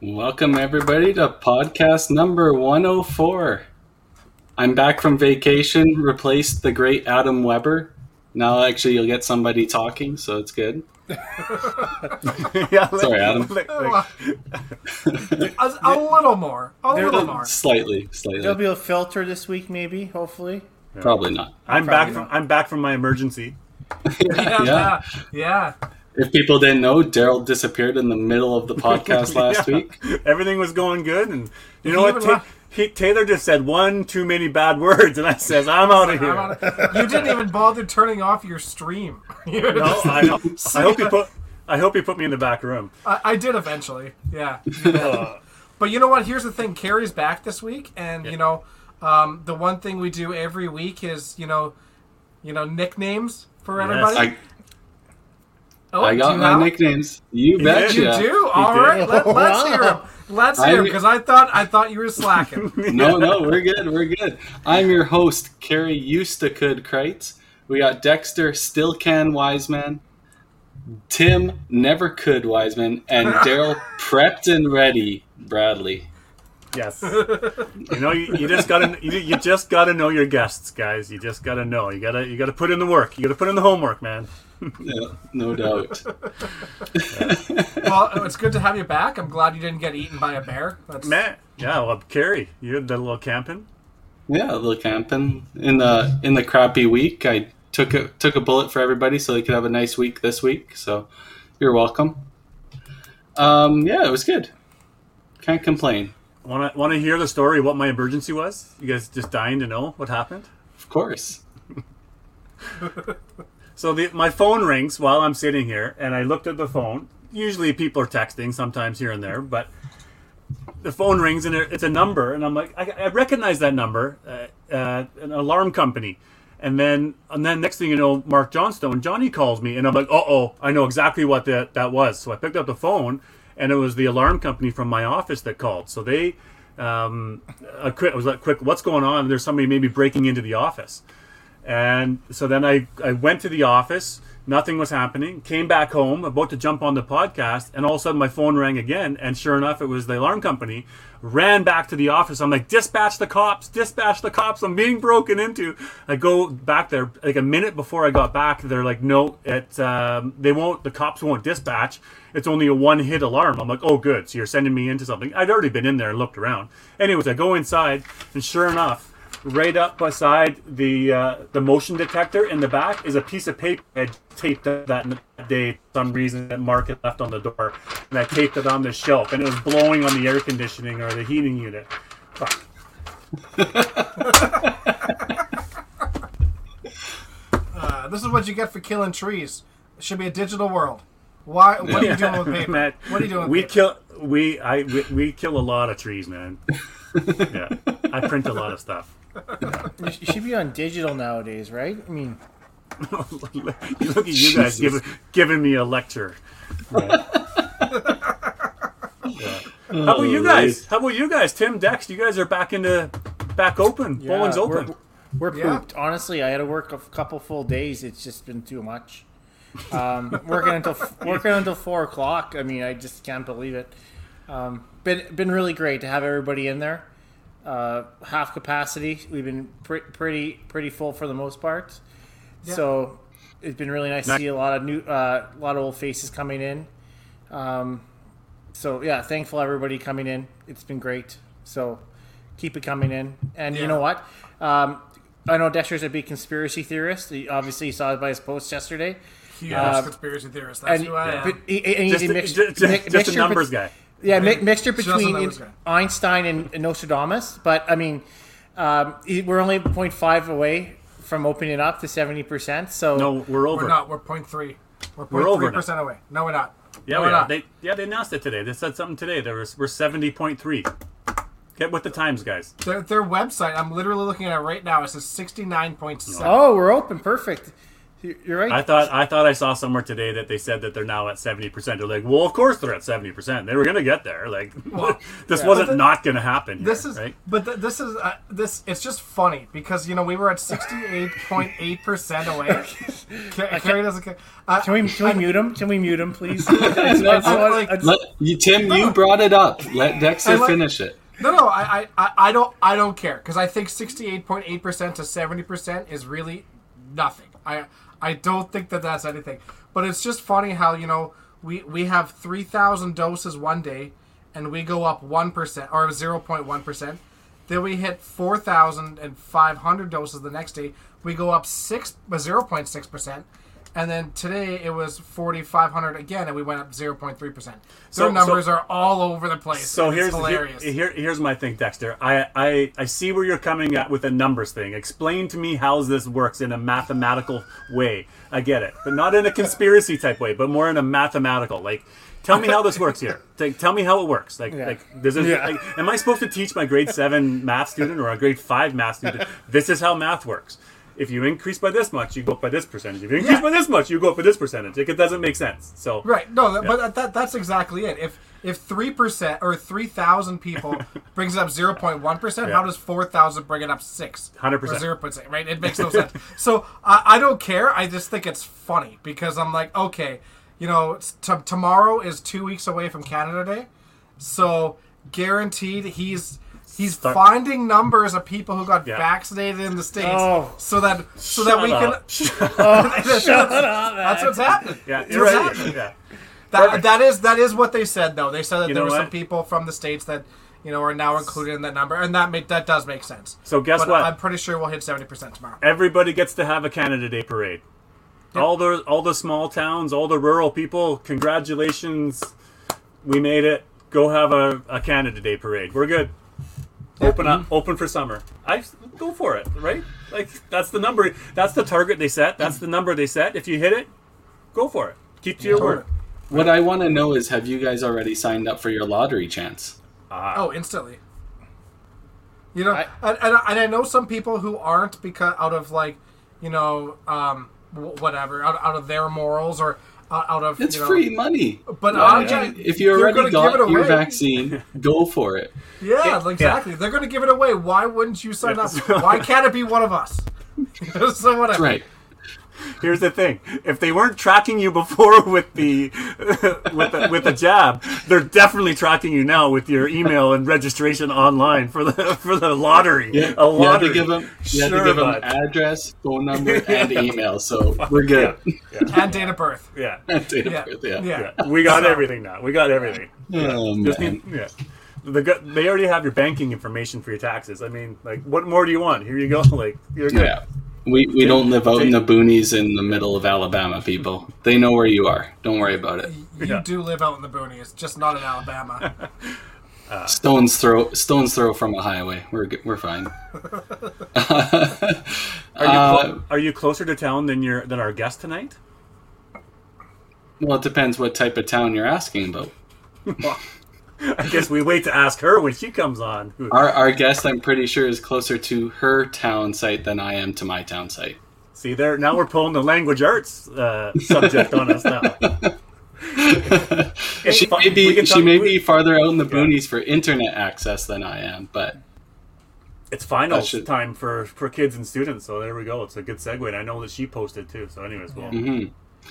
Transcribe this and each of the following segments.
Welcome, everybody, to podcast number 104. I'm back from vacation, replaced the great Adam Weber. Now, actually, you'll get somebody talking, so it's good. yeah, Sorry, Adam. like- like- A, a little more. A There- little more. Slightly, slightly. There'll be a filter this week, maybe. Hopefully. Probably not. I'm Probably back from. I'm back from my emergency. Yeah, Yeah. yeah. If people didn't know, Daryl disappeared in the middle of the podcast last Yeah. week. Everything was going good, and you know He what? even Ta- he, Taylor just said one too many bad words, and I says, "I'm out of here." I'm. You didn't even bother turning off your stream. No, I. I hope you put. I hope you put me in the back room. I, I did eventually. Yeah. You did. but you know what? Here's the thing. Carrie's back this week, and you know, um, the one thing we do every week is you know, you know, nicknames for everybody. I, oh, I got my have- nicknames. You did? betcha. You do. All did. right. Let, let's hear him. Let's hear him because I thought I thought you were slacking. no, no, we're good. We're good. I'm your host, Carrie Eustacould Kreitz. We got Dexter Still Can Wiseman, Tim Never Could Wiseman, and Daryl Prepped and Ready Bradley. Yes. you know, you, you just gotta you, you just gotta know your guests, guys. You just gotta know. You gotta you gotta put in the work. You gotta put in the homework, man. Yeah, no doubt. well, it's good to have you back. I'm glad you didn't get eaten by a bear. That's, Man, yeah. Well, Carrie, you had that little camping. Yeah, a little camping in the in the crappy week. I took a took a bullet for everybody so they could have a nice week this week. So you're welcome. Um, yeah, it was good. Can't complain. Want to want to hear the story? of What my emergency was? You guys just dying to know what happened? Of course. So the, my phone rings while I'm sitting here, and I looked at the phone. Usually people are texting, sometimes here and there, but the phone rings and it's a number, and I'm like, I, I recognize that number, uh, uh, an alarm company. And then, and then next thing you know, Mark Johnstone, Johnny calls me, and I'm like, uh oh, I know exactly what that that was. So I picked up the phone, and it was the alarm company from my office that called. So they, um, I was like, quick, what's going on? There's somebody maybe breaking into the office. And so then I, I went to the office. Nothing was happening. Came back home, about to jump on the podcast, and all of a sudden my phone rang again. And sure enough, it was the alarm company. Ran back to the office. I'm like, dispatch the cops! Dispatch the cops! I'm being broken into. I go back there like a minute before I got back. They're like, no, it um, they won't. The cops won't dispatch. It's only a one hit alarm. I'm like, oh, good. So you're sending me into something. I'd already been in there and looked around. Anyways, I go inside, and sure enough, right up beside the uh, the motion detector in the back is a piece of paper I taped that day for some reason that Mark had left on the door, and I taped it on the shelf, and it was blowing on the air conditioning or the heating unit. Fuck. Uh, this is what you get for killing trees. It should be a digital world. Why? What are you doing with paper? Matt, what are you doing? With we paper? kill we I we, we kill a lot of trees, man. yeah, I print a lot of stuff. You should be on digital nowadays, right? I mean, you look at you guys giving giving me a lecture. Yeah. Yeah. How about you guys? How about you guys? Tim, Dex, you guys are back into back open. Bowling's yeah, open. We're, we're Yeah. pooped. Honestly, I had to work a couple full days. It's just been too much. Um, working until working until four o'clock. I mean, I just can't believe it. Um, been been really great to have everybody in there. Uh, half capacity. We've been pre- pretty pretty full for the most part. So it's been really nice to see a lot of new, uh, a lot of old faces coming in. Um, so yeah, thankful everybody coming in. It's been great. So keep it coming in. And you know what? Um, I know Dexter's a big conspiracy theorist. He obviously you saw it by his post yesterday. Huge uh, conspiracy theorist. That's And, who I am. but he, and he's Just, a a- mix, just, mi- just, just a numbers bet- guy. Yeah, mi- mixture between numbers. Einstein and Nostradamus. But I mean, um, we're only 0.5 away from opening it up to 70%. So No, we're over. We're not. We're 0.3. We're We're over 0.3 percent away. No, we're not. Yeah, no, we we're are. not. They yeah they announced it today. They said something today. There was we're seventy point three. Get with the times, guys. Their, their website. I'm literally looking at it right now. It says 69.7. Oh, we're open. Perfect. You're right. I thought I thought I saw somewhere today that they said that they're now at seventy percent. They're like, well, of course they're at seventy percent. They were going to get there. Like, this wasn't But the- not going to happen. This here, is, right. but th- this is uh, this. It's just funny because you know we were at sixty-eight point eight percent away. Ca- Carrie doesn't care. Uh, Can we can we mute him? Can we mute him, please? I- like- It's- Let, you, Tim, you brought it up. Let Dexter like- finish it. No, no, I, I, I- I don't, I don't care because I think sixty-eight point eight percent to seventy percent is really nothing. I, I don't think that that's anything. But it's just funny how you know we we have three thousand doses one day, and we go up one percent or zero point one percent. Then we hit four thousand and five hundred doses the next day. We go up six zero point six percent. And then today it was 4,500 again, and we went up 0.3%. Their So- numbers so- are all over the place. So here's hilarious. Here, here- here's my thing, Dexter. I, I I see where you're coming at with the numbers thing. Explain to me how this works in a mathematical way. I get it, but not in a conspiracy type way, but more in a mathematical. Like, tell me how this works here. Like, tell me how it works. Like, Yeah. like this is. Yeah. Like, am I supposed to teach my grade seven math student or a grade five math student? This is how math works. If you increase by this much, you go up by this percentage. If you increase Yeah. by this much, you go up by this percentage. Like, it doesn't make sense. So Right. No, that, but that, that, that's exactly it. If if three percent or three thousand people brings it up zero point one percent, how does four thousand bring it up six? 100%. Or zero point six. Right. It makes no sense. So I, I don't care. I just think it's funny because I'm like, okay, you know, t- tomorrow is two weeks away from Canada Day, so guaranteed he's. He's Start- finding numbers of people who got Yeah. vaccinated in the states, Oh. so that so that we up. can. Shut up, That's what's happening. yeah, you're right. happening. Yeah. That, Perfect. that is that is what they said though. They said that You there were some people from the states that you know are now included in that number, and that make, that does make sense. So guess but what? I'm pretty sure we'll hit seventy percent tomorrow. everybody gets to have a Canada Day parade. All the all the small towns, all the rural people, congratulations, we made it. Go have a, a Canada Day parade. We're good. Open up, open for summer. I go for it, right? Like that's the number. That's the target they set. That's the number they set. If you hit it, go for it. Keep to your word. What I want to know is, have you guys already signed up for your lottery chance? Oh, instantly. You know, I- and, and, I- and I know some people who aren't because out of like, you know, um, whatever, out, out of their morals or uh, out of It's you know, free money. But Why I'm don't you- just- if you they're already gonna got give it your away. vaccine, go for it. Yeah, exactly. They're going to give it away. Why wouldn't you sign Yeah. up? Why can't it be one of us? so whatever. Right. Here's the thing: if they weren't tracking you before with the with the, with the jab, they're definitely tracking you now with your email and registration online for the for the lottery. Yeah, a you had lottery. to give them, you had Sure, to give them bud. address, phone number, and email. So we're good. And date of birth. Yeah, Date of Yeah. birth, yeah. Yeah. yeah. We got everything now. We got everything. Oh, Just man. need, yeah. The, they already have your banking information for your taxes. I mean, like, what more do you want? Here you go. Like, you're good. Yeah. We, we don't live out in the boonies in the middle of Alabama, people. They know where you are. Don't worry about it. You Yeah. do live out in the boonies, just not in Alabama. Stones throw stones throw from a highway. We're good. we're fine. Are you Uh, clo- are you closer to town than your than our guest tonight? Well, it depends what type of town you're asking about. I guess we wait to ask her when she comes on. Our our guest, I'm pretty sure, is closer to her town site than I am to my town site. See there, now we're pulling the language arts uh, subject on us now. She fun- may be she may we- be farther out in the boonies for internet access than I am, but It's finals should- time for for kids and students, so there we go. It's a good segue. And I know that she posted too. So, anyways, we'll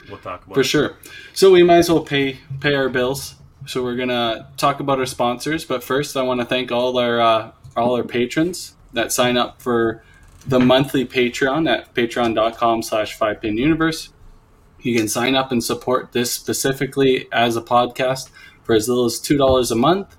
we'll talk about for it. sure. So we might as well pay pay our bills. So we're gonna talk about our sponsors, but first I want to thank all our uh, all our patrons that sign up for the monthly Patreon at patreon.com slash 5pinuniverse. You can sign up and support this specifically as a podcast for as little as $2 a month.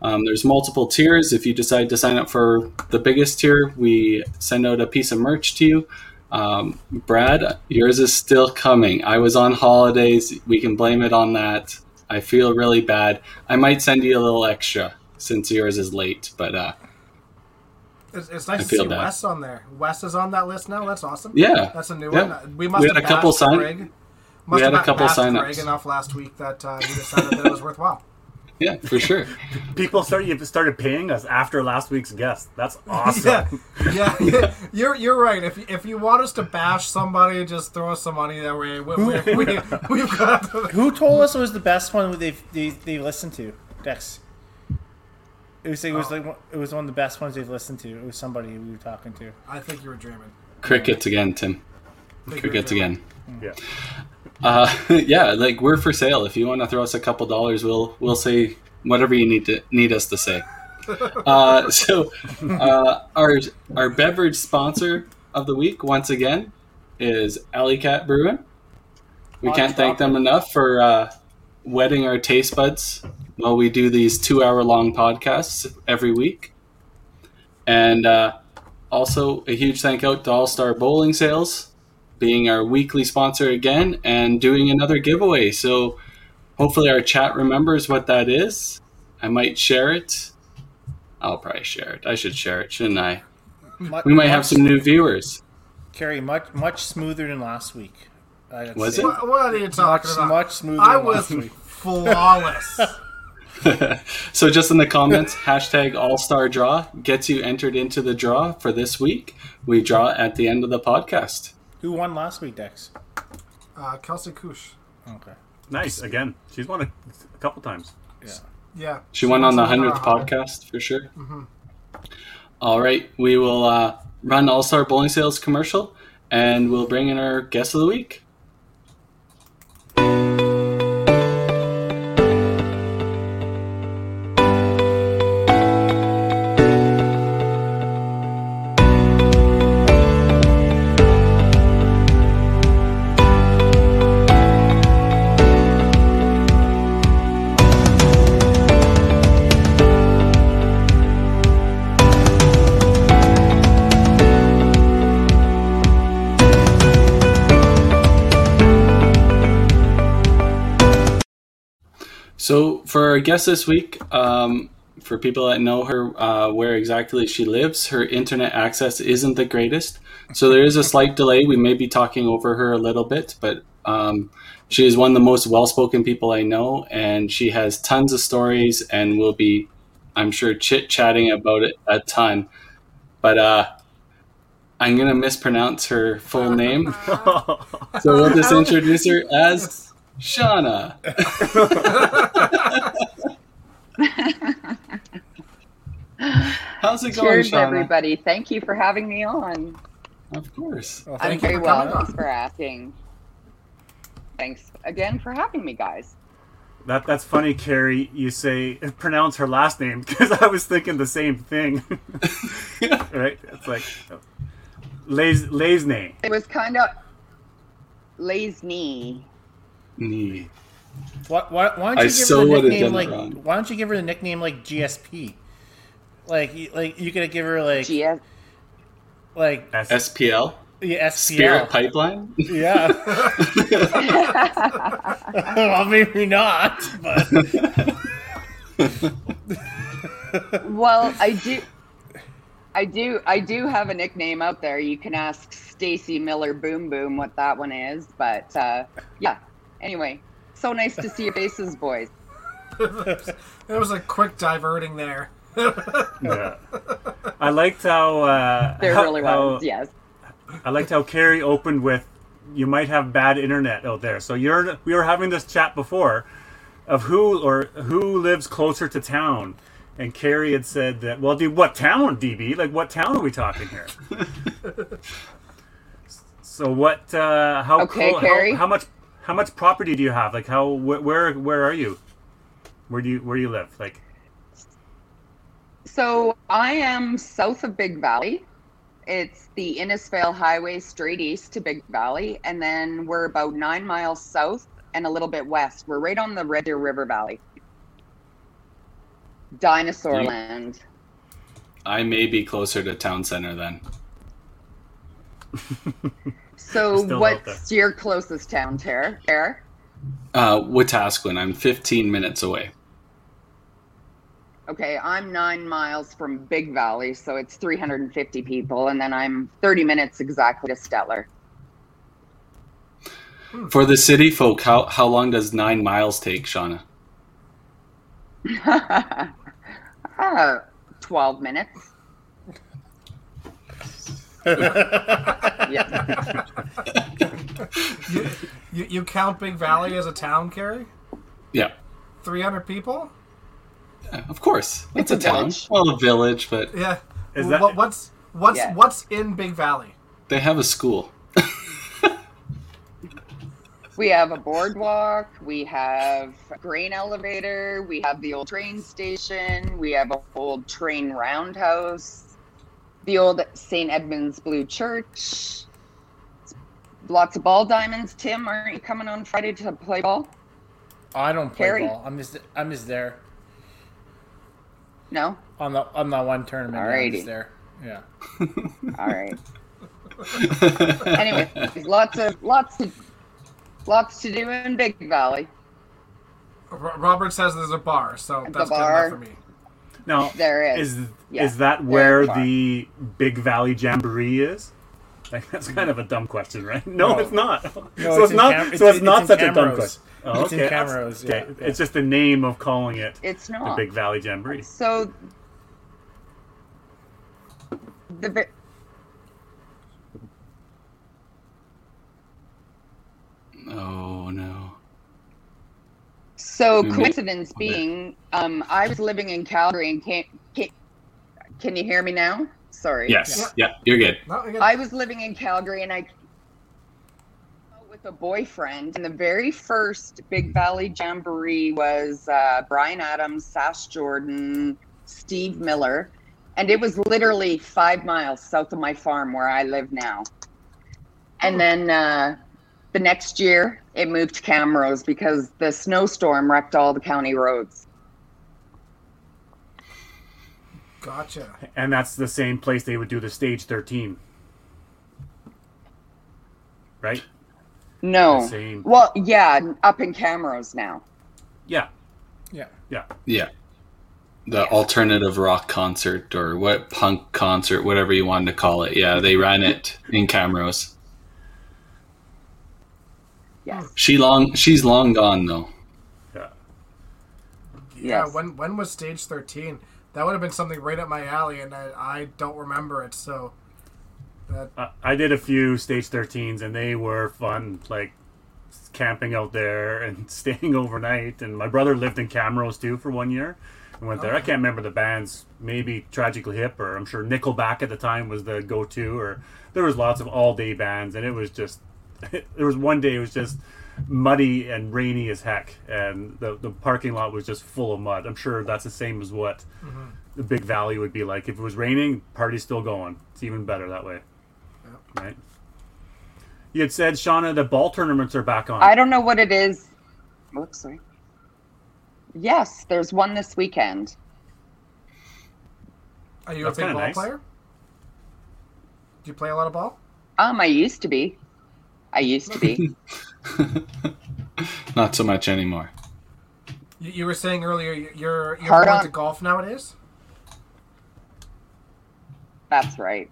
Um, there's multiple tiers. If you decide to sign up for the biggest tier, we send out a piece of merch to you. Um, Brad, yours is still coming. I was on holidays. We can blame it on that. I feel really bad. I might send you a little extra since yours is late, but uh, It's, it's nice I to see bad. Wes on there. Wes is on that list now. That's awesome. yeah, That's a new Yeah. one. We must We have had a couple sign- Craig. Must had have a couple sign-ups. Craig enough last week that uh, he decided that it was worthwhile. Yeah, for sure. People started started paying us after last week's guest. That's awesome. Yeah, yeah, you're you're right. If if you want us to bash somebody, just throw us some money that way. We, we, we, we've got. Who told us it was the best one they've they, they listened to? Dex. It was it was oh. like one- it was one of the best ones they've listened to. It was somebody we were talking to. I think you were dreaming. Crickets again, Tim. I think you were Crickets again. yeah. Uh, yeah, like we're for sale. If you want to throw us a couple dollars, we'll we'll say whatever you need to need us to say. Uh, so, uh, our our beverage sponsor of the week once again is Alley Kat Brewing. We can't thank them enough for uh, wetting our taste buds while we do these two hour long podcasts every week. And uh, also a huge thank out to All Star Bowling Sales being our weekly sponsor again and doing another giveaway. So hopefully our chat remembers what that is. I might share it. I'll probably share it. I should share it, shouldn't I? Mu- We might have some new viewers. Carrie much much smoother than last week. I'd Was say. it? What, what are you Much talking about? much smoother. I than was last week. flawless. so just in the comments, hashtag All Star Draw gets you entered into the draw for this week. We draw at the end of the podcast. Who won last week, Dex? Uh, Kelsey Kush. Okay. Nice. Again, she's won a, a couple times. Yeah. Yeah. She won on the was in our hundredth podcast for sure. All right, we will uh, run All Star Bowling Sales commercial, and we'll bring in our guest of the week. For our guest this week, um, for people that know her, uh, where exactly she lives, her internet access isn't the greatest. So, there is a slight delay. We may be talking over her a little bit, but um, she is one of the most well spoken people I know, and she has tons of stories, and we'll be, I'm sure, chit chatting about it a ton. But uh, I'm going to mispronounce her full name. So, we'll just introduce her as Shauna. How's it going, Cheers, Shauna? everybody. Thank you for having me on. Of course. Well, Thank thank you Very for well. coming on. Thanks for asking. Thanks again for having me, guys. That that's funny, Carrie. You say pronounce her last name because I was thinking the same thing. right? It's like Les Lesney. It was kind of Lay's knee. Nee. Why, why, why don't I you give so her the nickname like? Why don't you give her the nickname like GSP? Like, you- like you could give her like GS. like S- SPL? yeah, Spirit Pipeline? Yeah. well, maybe not, but well, I do. I do. I do have a nickname out there. You can ask Stacy Miller Boom Boom what that one is, but uh, yeah. Anyway, so nice to see your faces, boys. There was a quick diverting there. yeah. I liked how uh, There how- really how- was. Yes. I liked how Carrie opened with, "You might have bad internet out there." So you're we were having this chat before, of who or who lives closer to town, and Carrie had said that. Well, dude, what town, DB? Like, what town are we talking here? so what? Uh, how, Okay, clo- Carrie. how how much how much property do you have? Like, how wh- where where are you? Where do you where do you live? Like, So I am south of Big Valley. It's the Innisfail Highway straight east to Big Valley, and then we're about nine miles south and a little bit west. We're right on the Red Deer River Valley. Dinosaur You- land. I may be closer to town center then. So what's your closest town, Tara? Tara? Uh, Wetaskiwin. I'm 15 minutes away. Okay, I'm nine miles from Big Valley, so it's 350 people, and then I'm 30 minutes exactly to Stettler. For the city folk, how, how long does nine miles take, Shauna? uh, 12 minutes. Yeah. You, you, you count Big Valley as a town, Carrie? Yeah, 300 people? Yeah, of course. It's, It's a a town. village. Well, a village, but Yeah. Is that- what, what's what's Yeah. what's in Big Valley? they have a school. We have a boardwalk, we have a grain elevator, we have the old train station, we have a old train roundhouse, the old St. Edmund's Blue Church. Lots of ball diamonds. Tim, aren't you coming on Friday to play ball? I don't play Carrie? ball. I'm just I'm just there No? on the on that one tournament. yeah, I'm just there. Yeah. All right. Anyway, lots of lots of lots to do in Big Valley. Robert says there's a bar, so The that's bar. good enough for me. Now, There is. is Yeah, is that where the Big Valley Jamboree is? Like, that's kind of a dumb question, right? No, No. it's not. so it's it's, not. Cam- so it's- it's, not it's in such a dumb question. Oh, It's in okay, that's- Camrose, okay. yeah, It's just the name of calling it It's not the. Big Valley Jamboree. So the vi- oh no. So coincidence being, um, I was living in Calgary and can can, can you hear me now? Sorry. Yes. Yeah, you're good. No, I I was living in Calgary and I with a boyfriend and the very first Big Valley Jamboree was uh, Bryan Adams, Sass Jordan, Steve Miller, and it was literally five miles south of my farm where I live now. And then uh, the next year it moved to Camrose because the snowstorm wrecked all the county roads. gotcha. And that's the same place they would do the stage 13. Right? No. Same. Well, yeah, up in Camrose now. Yeah. Yeah. Yeah. Yeah. The alternative rock concert or what punk concert, whatever you wanted to call it. Yeah, they ran it in Camrose. Yes. She long she's long gone though. Yeah. Yeah, Yes. when when was stage thirteen? That would have been something right up my alley, and I, I don't remember it. So that I- I did a few stage 13s and they were fun, like camping out there and staying overnight. And my brother lived in Camrose too for one year and went there. I can't remember the bands, maybe Tragically Hip or I'm sure Nickelback at the time was the go to, or there was lots of all day bands. And it was just, there was one day it was just muddy and rainy as heck. And the, the parking lot was just full of mud. I'm sure that's the same as what the Big Valley would be like. If it was raining, party's still going. It's even better that way right? You had said, Shauna, the ball tournaments are back on. I don't know what it is. Whoops, sorry. Yes, there's one this weekend. are you That's a big ball nice. player? Do you play a lot of ball? Um, I used to be. I used to be. Not so much anymore. You, you were saying earlier you- you're you're Hard more on. into golf nowadays. That's right.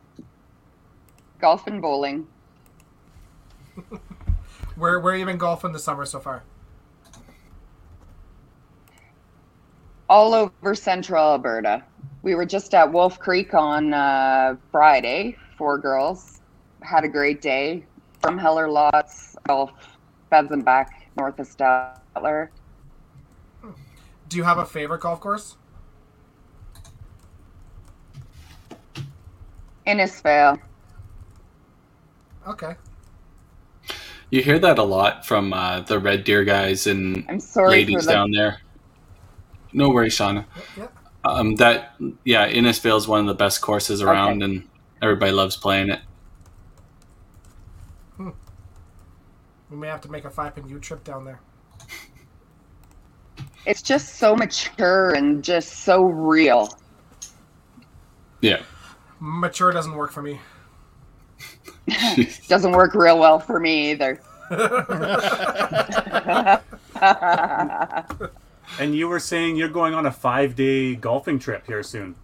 Golf and bowling. Where where you been golfing this summer so far? All over central Alberta. We were just at Wolf Creek on uh, Friday, four girls. Had a great day. From Heller Lots, golf, Pheasantback north of Stettler. Do you have a favorite golf course? Innisfail. Okay. You hear that a lot from uh, the Red Deer guys and I'm sorry ladies the down there. No worries, Shauna. Yeah. Um, that yeah, Innisfail is one of the best courses around, and everybody loves playing it. We may have to make a five pin U trip down there. it's just so mature and just so real. Yeah, Mature doesn't work for me. Doesn't work real well for me either. and you were saying you're going on a five day golfing trip here soon.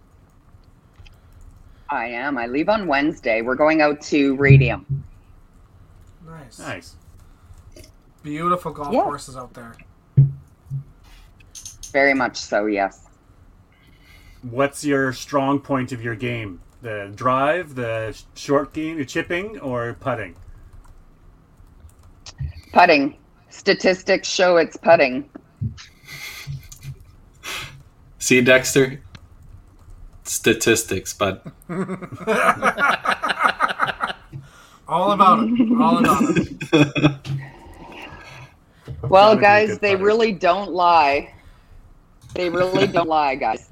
I am. I leave on Wednesday. We're going out to Radium. Nice. Nice. Beautiful golf Yeah. courses out there. Very much so, yes. What's your strong point of your game? The drive, the short game, the chipping, or putting? Putting. Statistics show it's putting. See, Dexter? Statistics, but All about it. All about it. Well, Gotta be a guys, they putter. really don't lie. They really don't lie, guys.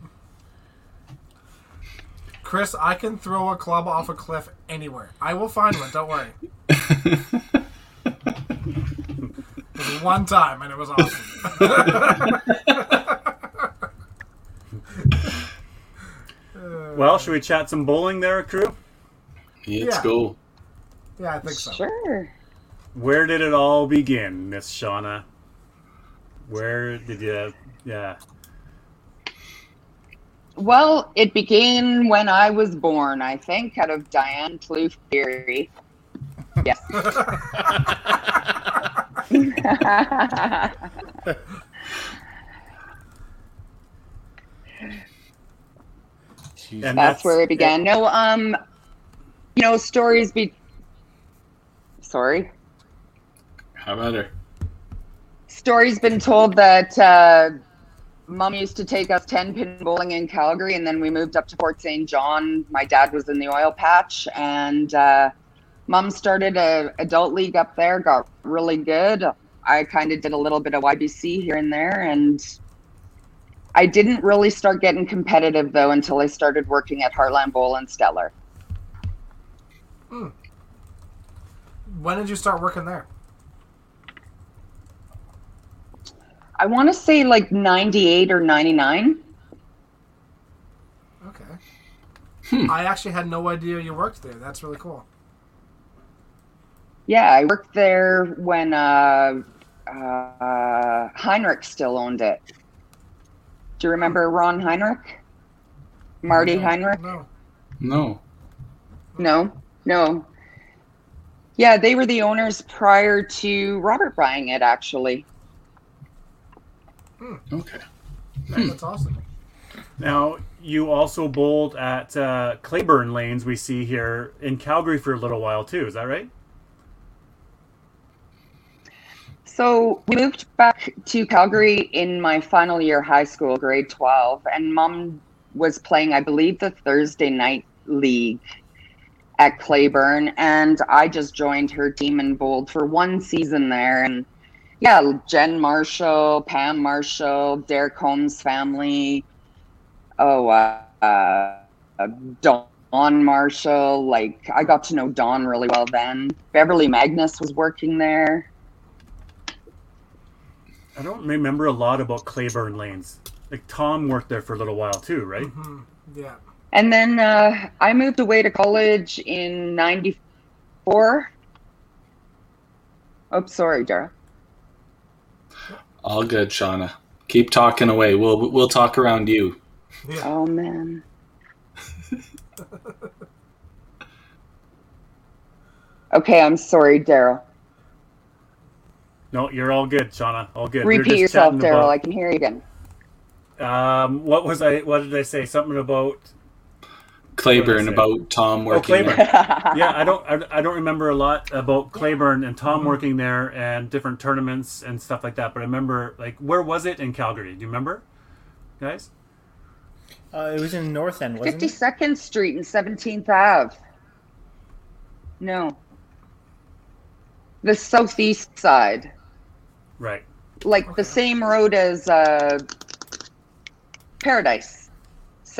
Chris, I can throw a club off a cliff anywhere. I will find one. Don't worry. One time, and it was awesome. Well, should we chat some bowling there, crew? let's Yeah. go. yeah, I think so. Sure. Where did it all begin, Miss Shauna? Where did you? Yeah. Well, it began when I was born, I think, out of Diane Plouffe theory. Yes. And That's where it began. No, um, you know, stories be. Sorry. How about her? Stories been told that uh, mom used to take us 10 pin bowling in Calgary, and then we moved up to Fort St. John. My dad was in the oil patch, and uh, mom started a adult league up there, got really good. I kind of did a little bit of YBC here and there, and I didn't really start getting competitive though until I started working at Heartland Bowl and Stettler. When did you start working there? I want to say like 98 or 99. Okay. Hmm. I actually had no idea you worked there. That's really cool. Yeah, I worked there when uh, uh, Heinrich still owned it. Do you remember Ron Heinrich? Marty No, Heinrich? No. No. No, no. Yeah, they were the owners prior to Robert buying it, actually. Okay. That's awesome. Now, you also bowled at uh, Claiborne Lanes, we see here in Calgary for a little while too. Is that right? So we moved back to Calgary in my final year high school, grade 12, and mom was playing, I believe, the Thursday night league at Claiborne, and I just joined her team and bowled for one season there. And yeah, Jen Marshall, Pam Marshall, Derek Holmes' family. Oh, uh, uh, Dawn Marshall. Like, I got to know Don really well then. Beverly Magnus was working there. I don't remember a lot about Claiborne Lanes. Like Tom worked there for a little while too, right? hmm Yeah. And then uh, I moved away to college in '94. Oh, sorry, Dara. All good, Shauna. Keep talking away. We'll we'll talk around you. Yeah. Oh man. okay, I'm sorry, Daryl. No, you're all good, Shauna. All good. Repeat just yourself, Daryl. about- I can hear you again. Um, what was I? What did I say? Something about? Claiborne about Tom Oh, working Claiborne. there. yeah, I don't. I, I don't remember a lot about Claiborne and Tom working there and different tournaments and stuff like that. But I remember, like, where was it in Calgary? Do you remember, guys? Uh, it was in North End, wasn't it? 52nd Street and 17th Ave. No. The southeast side. Right. like Okay. the same road as uh, Paradise,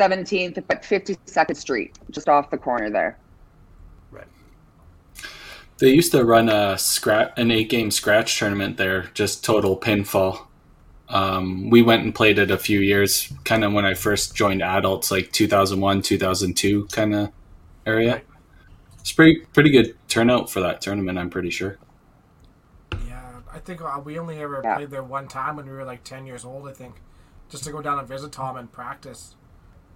17th but 52nd Street, just off the corner there. Right. They used to run a scratch an eight game scratch tournament there, just total pinfall. Um, we went and played it a few years, kind of when I first joined adults, like 2001, 2002 kind of area. Right. It's pretty pretty good turnout for that tournament. I'm pretty sure. Yeah. I think uh, we only ever Yeah. played there one time when we were like 10 years old, I think, just to go down and visit Tom and practice.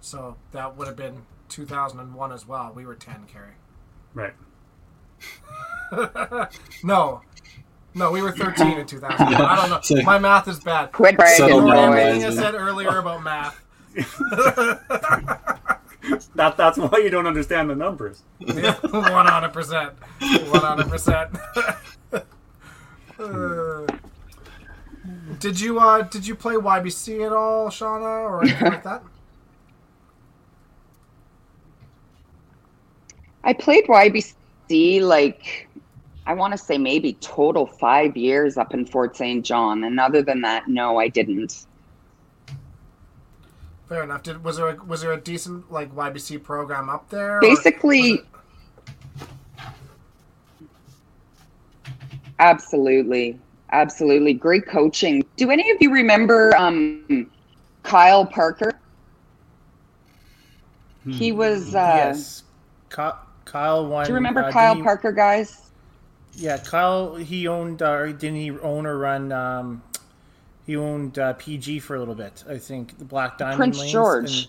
So that would have been 2001 as well. We were 10, Carrie. Right. No. No, we were 13 in 2000. I don't know. So- My math is bad. Quit bragging, Settle Ignore down, boys. everything I said earlier about math. That, that's why you don't understand the numbers. Yeah, One hundred percent. One hundred percent. Did you uh did you play YBC at all, Shauna, or anything like that? I played YBC like I want to say maybe total five years up in Fort St. John, and other than that, no, I didn't. Fair enough. Did was there a, was there a decent like YBC program up there? or- Basically, absolutely, absolutely great coaching. Do any of you remember um, Kyle Parker? He was. Uh, yes. Ky- Kyle won. Do you remember uh, Kyle he- Parker, guys? Yeah, Kyle. He owned. Uh, didn't he own or run? Um, he owned uh, PG for a little bit. I think the Black Diamond. Prince Lanes, George. and-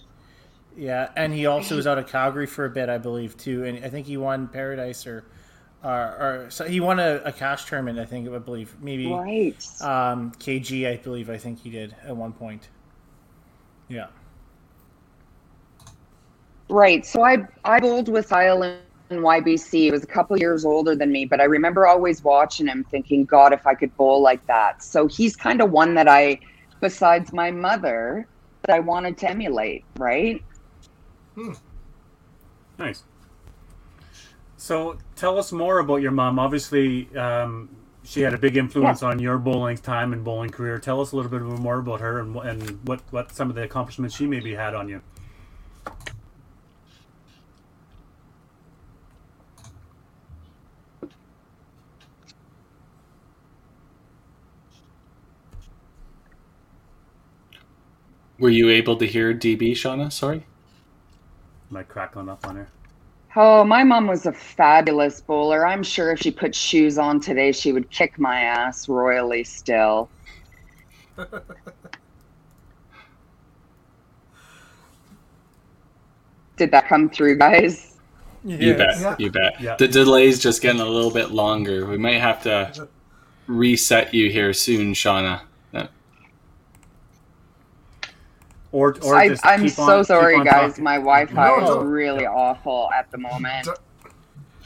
yeah, and he also was out of Calgary for a bit, I believe, too. And I think he won Paradise or, or, or so he won a, a cash tournament. I think I believe maybe Right. um, KG. I believe I think he did at one point. Yeah. Right. So I I bowled with Kyle YBC. He was a couple years older than me, but I remember always watching him thinking, God, if I could bowl like that. So he's kind of one that I, besides my mother, that I wanted to emulate, right? Hmm. Nice. So tell us more about your mom. Obviously, um, she had a big influence on your bowling time and bowling career. Tell us a little bit more about her and, and what, what some of the accomplishments she maybe had on you. Were you able to hear DB, Shauna? Sorry. Am I crackling up on her? Oh, my mom was a fabulous bowler. I'm sure if she put shoes on today, she would kick my ass royally still. Did that come through, guys? You bet. Yeah. You bet. Yeah. The delay's just getting a little bit longer. We might have to reset you here soon, Shauna. Uh, Or, or I, just I'm keep so on- keep sorry, on guys. talking. My Wi-Fi No, is don't- really awful at the moment.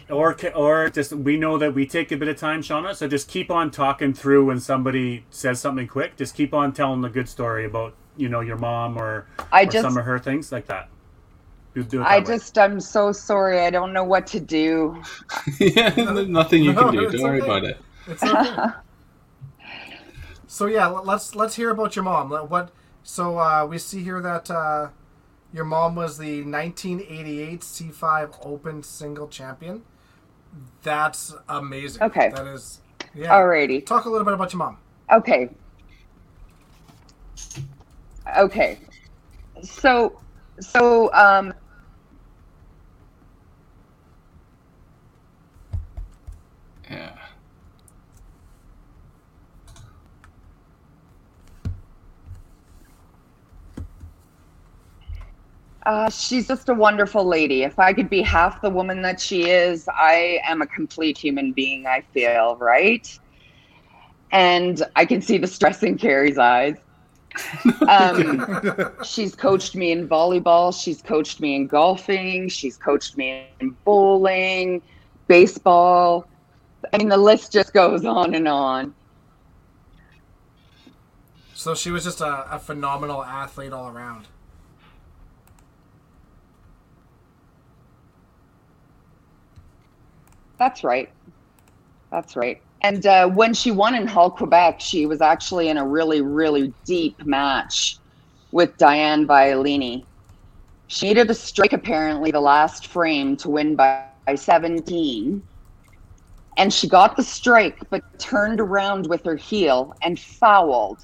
Or or just we know that we take a bit of time, Shauna. So just keep on talking through when somebody says something quick. Just keep on telling the good story about you know your mom or, I or just, some of her things like that. Do, do it I way. just I'm so sorry. I don't know what to do. yeah, nothing you No, can do. Don't worry okay. about it. It's okay. so yeah, let's let's hear about your mom. What? So uh, we see here that uh, your mom was the 1988 C5 Open Single Champion. That's amazing. Okay. That is. Yeah. Alrighty. Talk a little bit about your mom. Okay. Okay. So, so, um, Yeah. Uh, she's just a wonderful lady. If I could be half the woman that she is, I am a complete human being, I feel, right? And I can see the stress in Carrie's eyes. Um, she's coached me in volleyball. She's coached me in golfing. She's coached me in bowling, baseball. I mean, the list just goes on and on. So she was just a, a phenomenal athlete all around. That's right. That's right. And uh, when she won in Hull, Quebec, she was actually in a really, really deep match with Diane Violini. She needed a strike, apparently, the last frame to win by, by 17. And she got the strike, but turned around with her heel and fouled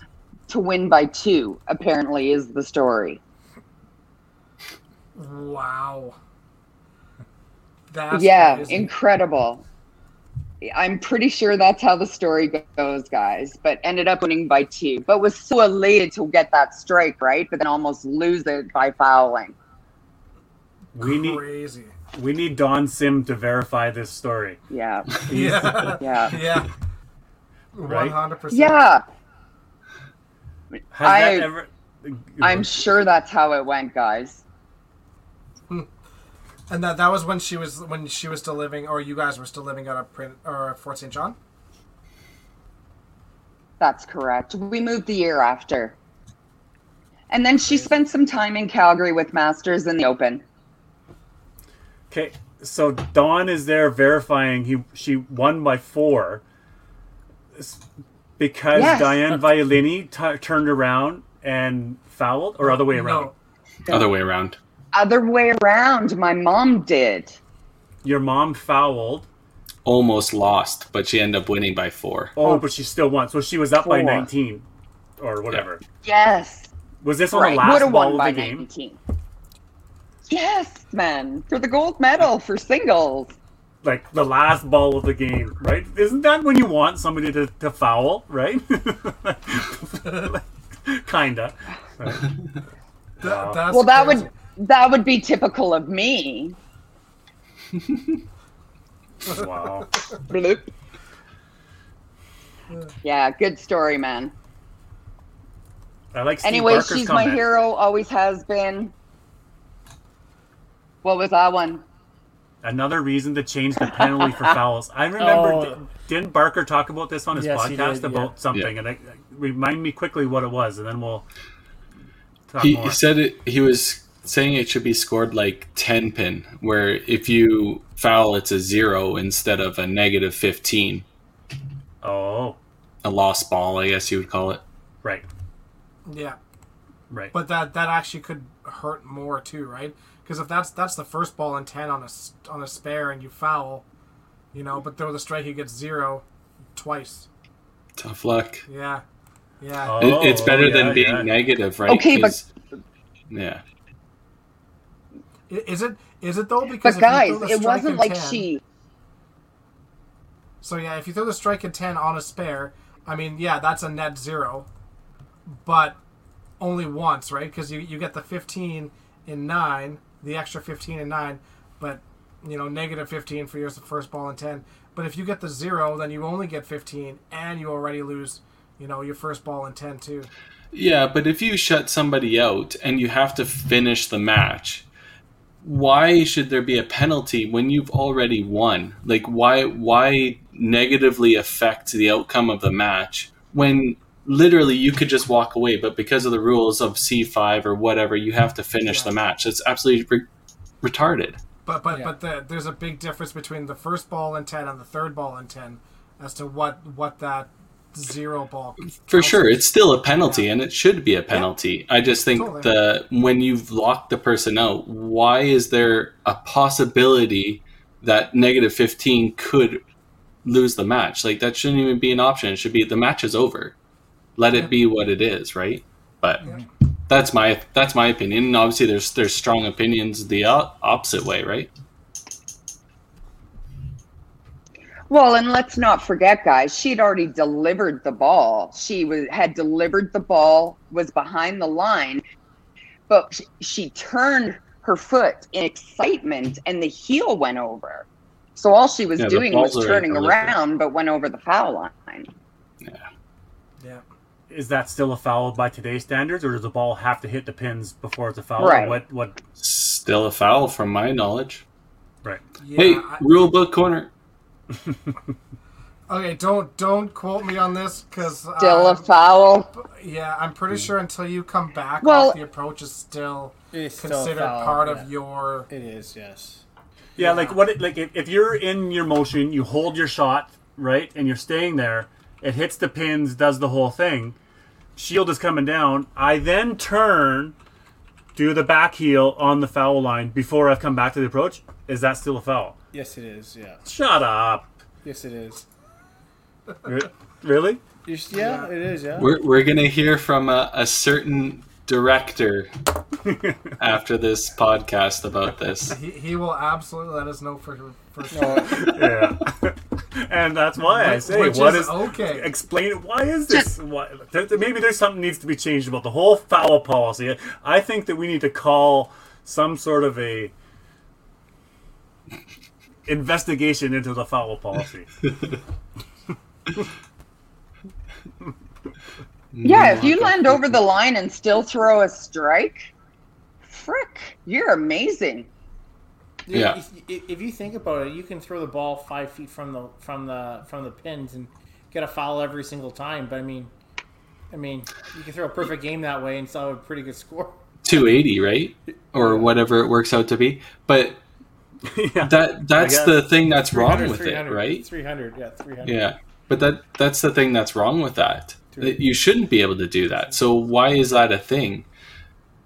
to win by two, apparently, is the story. Wow. That's yeah, crazy. incredible. I'm pretty sure that's how the story goes, guys. But ended up winning by two. But was so elated to get that strike, right? But then almost lose it by fouling. we need crazy. we need Don Sim to verify this story. Yeah, Yeah. yeah. yeah. One hundred percent. Yeah, Has I- that ever? I'm sure that's how it went, guys. And that that was when she was when she was still living, or you guys were still living out a Print or Fort St. John. That's correct. We moved the year after. And then she spent some time in Calgary with Masters in the Open. Okay, so Dawn is there verifying he she won by four because Yes. Diane Violini t- turned around and fouled, or other way around. No, Other way around. Other way around, my mom did. Your mom fouled. Almost lost, but she ended up winning by four. Oh, but she still won. So she was up by 19 or whatever. Yes. Was this on right. the last Would have ball won of by the game? 19. Yes, man. For the gold medal for singles. Like the last ball of the game, right? Isn't that when you want somebody to, to foul, right? Kinda. Right. Th- Wow. that's Well, that crazy. would that would be typical of me. Wow. Bloop. Yeah, good story, man. I like Steve Anyway, Barker's she's my hero, always has been. What was that one? Another reason to change the penalty for fouls. I remember, Oh. di- didn't Barker talk about this on his Yes, podcast did, about yeah. something? Yeah. And I, I- remind me quickly what it was, and then we'll talk He, more. he said it. He was saying it should be scored like ten pin, where if you foul, it's a zero instead of a negative fifteen. oh, A lost ball, I guess you would call it. right, yeah. right. But that that actually could hurt more too, right? Because if that's that's the first ball and ten on a on a spare and you foul, you know, but throw the strike, you get zero twice. Tough luck. Yeah, yeah. Oh, It, it's better yeah, than being yeah. negative, right? Okay, but- yeah, I- Is it is it though? Because But guys, it wasn't like 10 she. So yeah, if you throw the strike at ten on a spare, I mean, yeah, that's a net zero, but only once, right? Because you you get the fifteen in nine, the extra fifteen in nine, but you know negative fifteen for your first ball and ten. But if you get the zero, then you only get fifteen, and you already lose, you know, your first ball and ten too. yeah. But if you shut somebody out and you have to finish the match, why should there be a penalty when you've already won? Like, why why negatively affect the outcome of the match when literally you could just walk away, but because of the rules of C five or whatever, you have to finish the match. It's absolutely re- retarded. But but Yeah. but the, there's a big difference between the first ball and ten and the third ball and ten, as to what what that zero ball. For sure, it's still a penalty, and it should be a penalty. I just think Totally. the when you've locked the person out, why is there a possibility that negative fifteen could lose the match? Like that shouldn't even be an option. It should be the match is over. Let it be what it is, right? But that's my that's my opinion. And obviously, there's there's strong opinions the opposite way, right? Well, and let's not forget, guys, she'd already delivered the ball. She was had delivered the ball, was behind the line, but she, she turned her foot in excitement, and the heel went over. So all she was Yeah, doing was turning around, but went over the foul line. Yeah. Yeah. Is that still a foul by today's standards, or does the ball have to hit the pins before it's a foul? Right. What? What? Still a foul, from my knowledge. Right. Yeah. hey, I- rule book corner. okay, don't don't quote me on this because uh, Still a foul. Yeah, I'm pretty sure until you come back, Well- off the approach is still It is still considered foul, part yeah. of your. It is, yes. Yeah, like what? It, like if, if you're in your motion, you hold your shot right, and you're staying there. It hits the pins, does the whole thing. Shield is coming down. I then turn, do the back heel on the foul line before I've come back to the approach. Is that still a foul? Yes, it is. Yeah. Shut up. Yes, it is. Re- really? You s- yeah, it is. Yeah. We're, we're going to hear from a, a certain director after this podcast about this. He, he will absolutely let us know for for sure. No, Yeah. And that's why I say, which what is is okay. Explain it. Why is this? Why, there, there- maybe there's something needs to be changed about the whole foul policy. I think that we need to call some sort of a investigation into the foul policy. Yeah, if you land over the line and still throw a strike, frick, you're amazing. Yeah. If, if, if you think about it, you can throw the ball five feet from the from the from the pins and get a foul every single time. But I mean, I mean, you can throw a perfect game that way and still have a pretty good score. 280, right? Or whatever it works out to be. But yeah. that that's the thing that's wrong with it, right? Three hundred, yeah, three hundred. Yeah. But that that's the thing that's wrong with that. That You shouldn't be able to do that. So why is that a thing?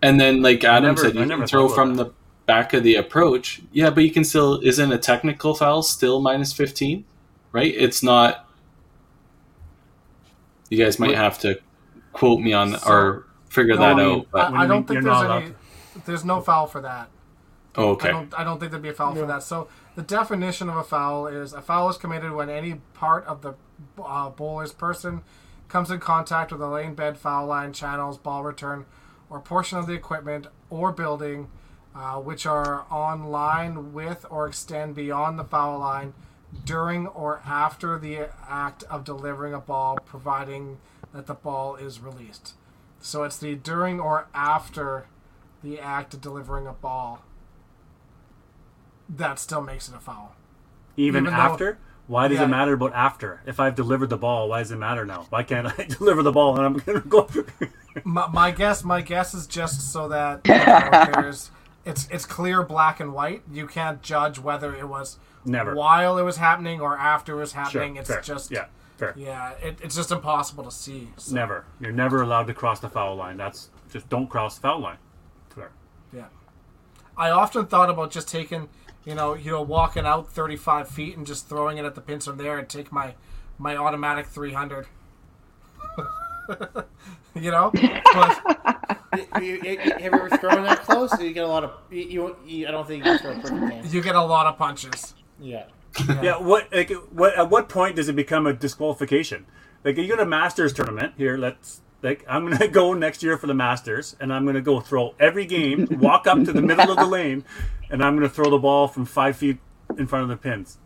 And then like Adam never- said you never can throw from about the back of the approach. Yeah, but you can still isn't a technical foul still minus 15? Right? It's not You guys might have to quote me on So- or figure No, that I mean, out. But I, I don't think there's not any. There's no foul for that. oh, I okay. don't. I don't think there'd be a foul for that. So the definition of a foul is a foul is committed when any part of the uh, bowler's person comes in contact with a lane bed, foul line, channels, ball return, or portion of the equipment or building, uh, which are on line with or extend beyond the foul line during or after the act of delivering a ball, providing that the ball is released. So it's the during or after the act of delivering a ball that still makes it a foul. Even, Even though- after? Why does Yeah. it matter about after? If I've delivered the ball, why does it matter now? Why can't I deliver the ball and I'm gonna go? My, my guess, my guess is just so that you know, there's it's it's clear black and white. You can't judge whether it was Never. while it was happening or after it was Sure. happening. it's fair. just yeah, fair. yeah, it, it's just impossible to see. So, Never. You're never allowed to cross the foul line. That's just don't cross the foul line. Fair. Yeah, I often thought about just taking you know you know walking out 35 feet and just throwing it at the pins from there and take my my automatic 300. you know, but You, you, you- have you ever thrown that close? You get a lot of. You, you, you I don't think you can throw a perfect game. you get a lot of punches. Yeah. Yeah. What? Like, what? At what point does it become a disqualification? Like, you got a Masters tournament here. Let's. Like, I'm gonna go next year for the Masters, and I'm gonna go throw every game, walk up to the middle of the lane, and I'm gonna throw the ball from five feet in front of the pins.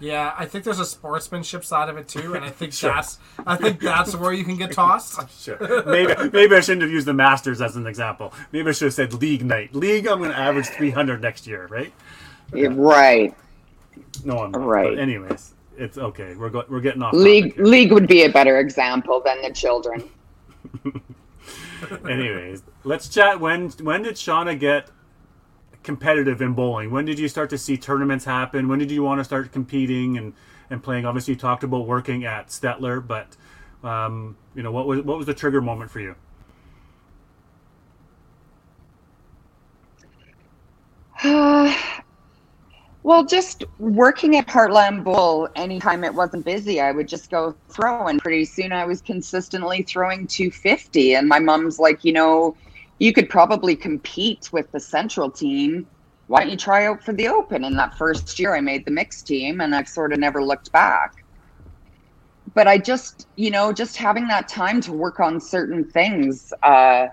Yeah, I think there's a sportsmanship side of it too, and I think Sure. that's I think that's where you can get tossed. Sure. Maybe maybe I shouldn't have used the Masters as an example. Maybe I should have said league night. League, I'm going to average 300 next year, right? Yeah, Right. No, I'm not. Right. But anyways, it's okay. We're go- we're getting off. League topic league would be a better example than the children. Anyways, let's chat. When when did Shauna get competitive in bowling? When did you start to see tournaments happen? When did you want to start competing and, and playing? Obviously, you talked about working at Stettler, but um, you know what was what was the trigger moment for you? well, just working at Heartland Bowl, anytime it wasn't busy, I would just go throw. And pretty soon I was consistently throwing 250. And my mom's like, you know, you could probably compete with the central team. Why don't you try out for the open? In that first year I made the mixed team and I've sort of never looked back. But I just, you know, just having that time to work on certain things, uh,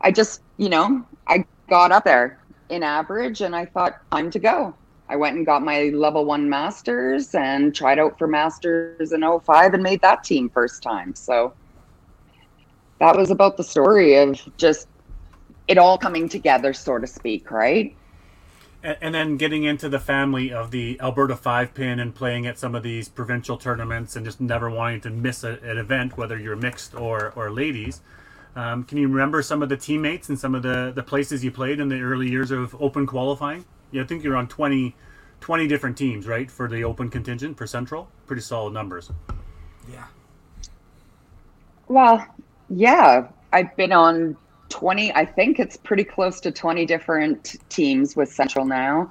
I just, you know, I got up there in average and I thought, time to go. I went and got my level one masters and tried out for masters in 05 and made that team first time. So that was about the story of just it all coming together, so to speak, right? And, and then getting into the family of the Alberta five pin and playing at some of these provincial tournaments and just never wanting to miss a, an event, whether you're mixed or or ladies. Um, can you remember some of the teammates and some of the, the places you played in the early years of open qualifying? Yeah, I think you're on 20, 20 different teams, right, for the open contingent for Central. Pretty solid numbers. Yeah. Well, yeah, I've been on 20, I think it's pretty close to 20 different teams with Central now.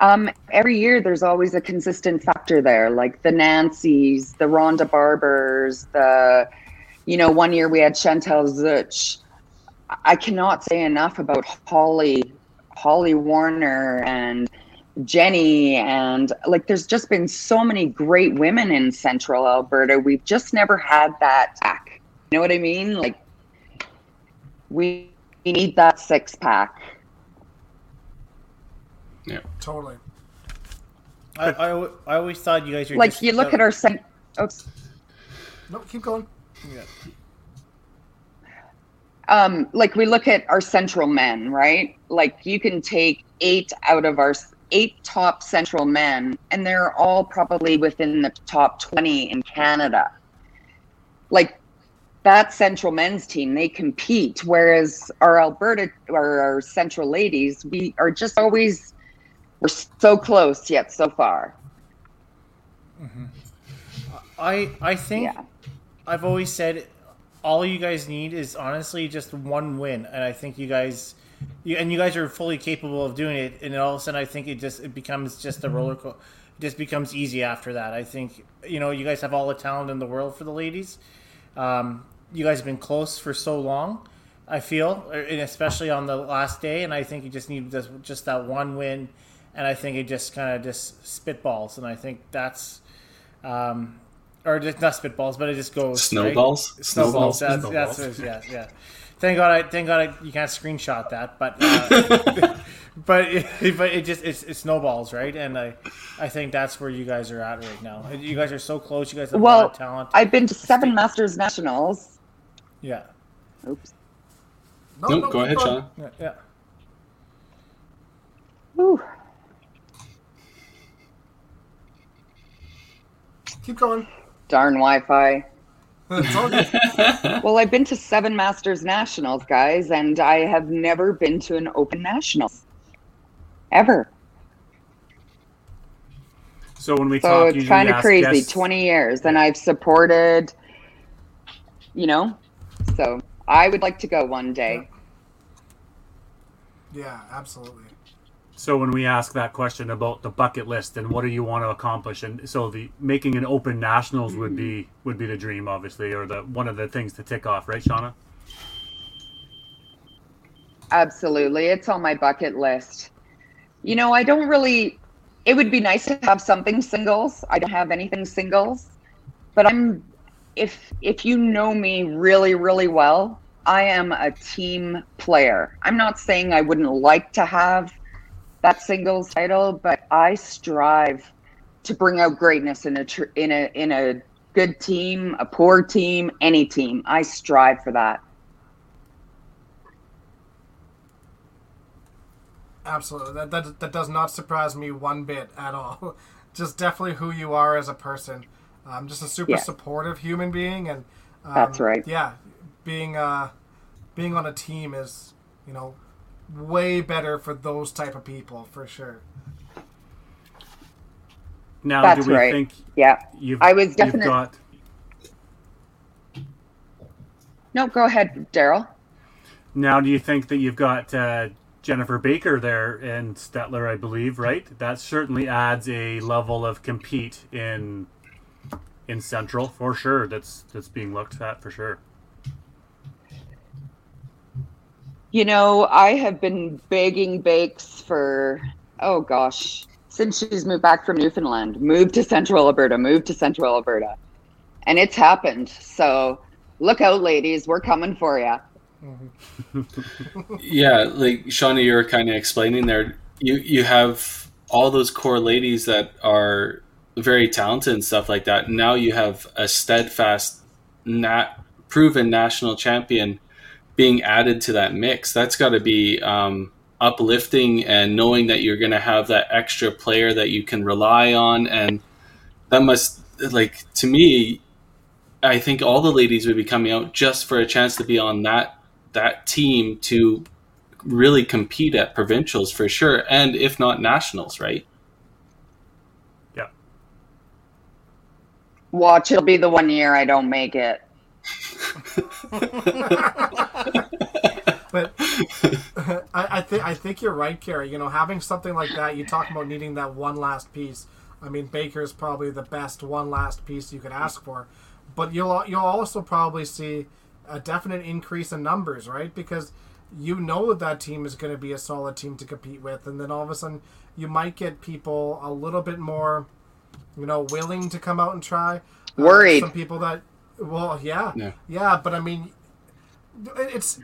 Um, every year there's always a consistent factor there, like the Nancys, the Rhonda Barbers, the, you know, one year we had Chantel Zuch. I cannot say enough about Holly, Holly Warner and Jenny and like there's just been so many great women in central Alberta. We've just never had that pack. You know what I mean? Like we, we need that six pack. Yeah, totally. I, I, I always thought you guys were Like just, you look uh, at our cent- oops. No, keep going. Yeah. um, like we look at our central men, right? Like you can take eight out of our eight top central men, and they're all probably within the top 20 in Canada. Like that central men's team, they compete, whereas our Alberta or our central ladies, we are just always, we're so close yet so far. I I think Yeah. I've always said all you guys need is honestly just one win, and I think you guys, you, and you guys are fully capable of doing it. And all of a sudden, I think it just it becomes just a roller coaster. It just becomes easy after that. I think you know you guys have all the talent in the world for the ladies. Um, you guys have been close for so long. I feel, er, and especially on the last day, and I think you just need just, just that one win, and I think it just kind of just spitballs, and I think that's, um, or just not spitballs, but it just goes right? Snowballs? Snowballs. Snowballs. That's, Snowballs. that's yeah, yeah. Thank God, I thank God I, you can't screenshot that, but uh, but it, but it just it's, it snowballs, right? And I I think that's where you guys are at right now. You guys are so close. You guys have a lot Well, of talent. I've been to seven Masters Nationals. Yeah, Oops. No, No, no, go ahead, going. Sean. yeah, yeah. Whew. Keep going. Darn Wi-Fi. It's all good. Well, I've been to seven Masters Nationals, guys, and I have never been to an Open Nationals. Ever. So when we So talk, it's kind of crazy. guests- 20 years, and I've supported, you know, so I would like to go one day. yeah, absolutely. So when we ask that question about the bucket list and what do you want to accomplish, and so the making an open nationals would be mm-hmm. would be the dream, obviously, or the one of the things to tick off, right, Shauna? Absolutely. It's on my bucket list. You know, I don't really, it would be nice to have something singles. I don't have anything singles, but I'm, if, if you know me really, really well, I am a team player. I'm not saying I wouldn't like to have that singles title, but I strive to bring out greatness in a, tr- in a, in a good team, a poor team, any team. I strive for that. Absolutely. That, that that does not surprise me one bit at all. just definitely who you are as a person. Um, just a super Yeah. supportive human being, and um, That's right. Yeah, being uh, being on a team is you know way better for those type of people for sure. Now, That's do we right. think Yeah. you've I was you've got No, go ahead, Daryl. now? Do you think that you've got uh, Jennifer Baker there and Stettler, I believe, right? That certainly adds a level of compete in in Central for sure. That's that's being looked at for sure. You know, I have been begging Bakes for, oh gosh, since she's moved back from Newfoundland, moved to Central Alberta, moved to Central Alberta. And it's happened. So look out, ladies. We're coming for you. Yeah, like Shauna, you were kind of explaining there. You you have all those core ladies that are very talented and stuff like that. Now you have a steadfast, nat proven national champion being added to that mix. That's got to be um, uplifting, and knowing that you're going to have that extra player that you can rely on, and that must like to me. I think all the ladies would be coming out just for a chance to be on that that team to really compete at provincials for sure, and if not nationals, right? Watch, it'll be the one year I don't make it. But uh, I, I think I think you're right, Carrie. You know, having something like that, you talk about needing that one last piece. I mean, Baker's probably the best one last piece you could ask for, but you'll you'll also probably see a definite increase in numbers, right? Because you know that that team is going to be a solid team to compete with, and then all of a sudden you might get people a little bit more, you know, willing to come out and try. Uh, Worried. some people that, well, yeah, Yeah. yeah, but I mean, it's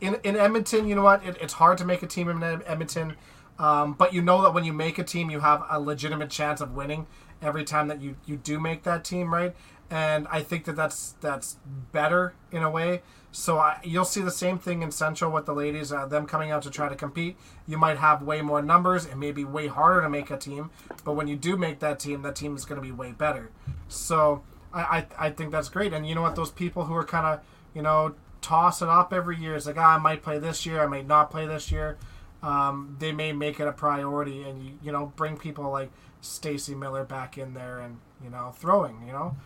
in in Edmonton. You know what? It, it's hard to make a team in Edmonton, um, but you know that when you make a team, you have a legitimate chance of winning every time that you you do make that team, right? and I think that that's that's better in a way. So I, you'll see the same thing in Central with the ladies, uh, them coming out to try to compete. You might have way more numbers. It may be way harder to make a team, but when you do make that team, that team is going to be way better. So I, I, I think that's great. And you know what? Those people who are kind of you know toss it up every year, it's like ah, I might play this year, I might not play this year. Um, they may make it a priority, and you, you know bring people like Stacy Miller back in there, and you know throwing, you know,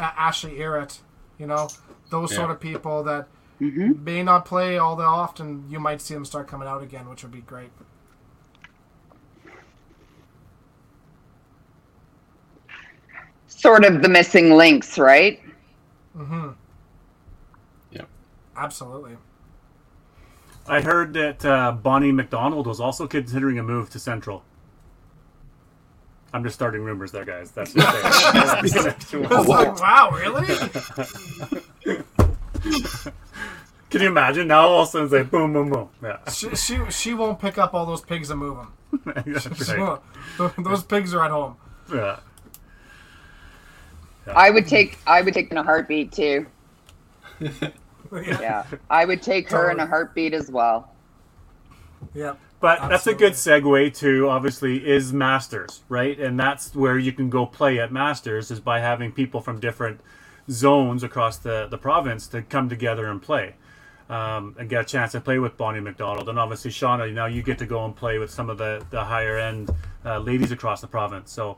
Ashley Irrett, you know, those Yeah. sort of people that Mm-hmm. may not play all that often. You might see them start coming out again, which would be great. Sort of the missing links, right? Mm-hmm. Yep. Absolutely. I heard that uh, Bonnie McDonald was also considering a move to Central. I'm just starting rumors there, guys. That's just It's like, wow, really? Can you imagine now? All of a sudden, it's like boom, boom, boom. Yeah, she, she she won't pick up all those pigs and move them. That's right. Those pigs are at home. Yeah. I would take I would take in a heartbeat too. Yeah. Yeah, I would take her in a heartbeat as well. yeah. But that's a good segue to obviously is Masters, right? And that's where you can go play at Masters is by having people from different zones across the, the province to come together and play. Um, and get a chance to play with Bonnie McDonald. And obviously, Shauna, now you get to go and play with some of the, the higher end uh, ladies across the province. So,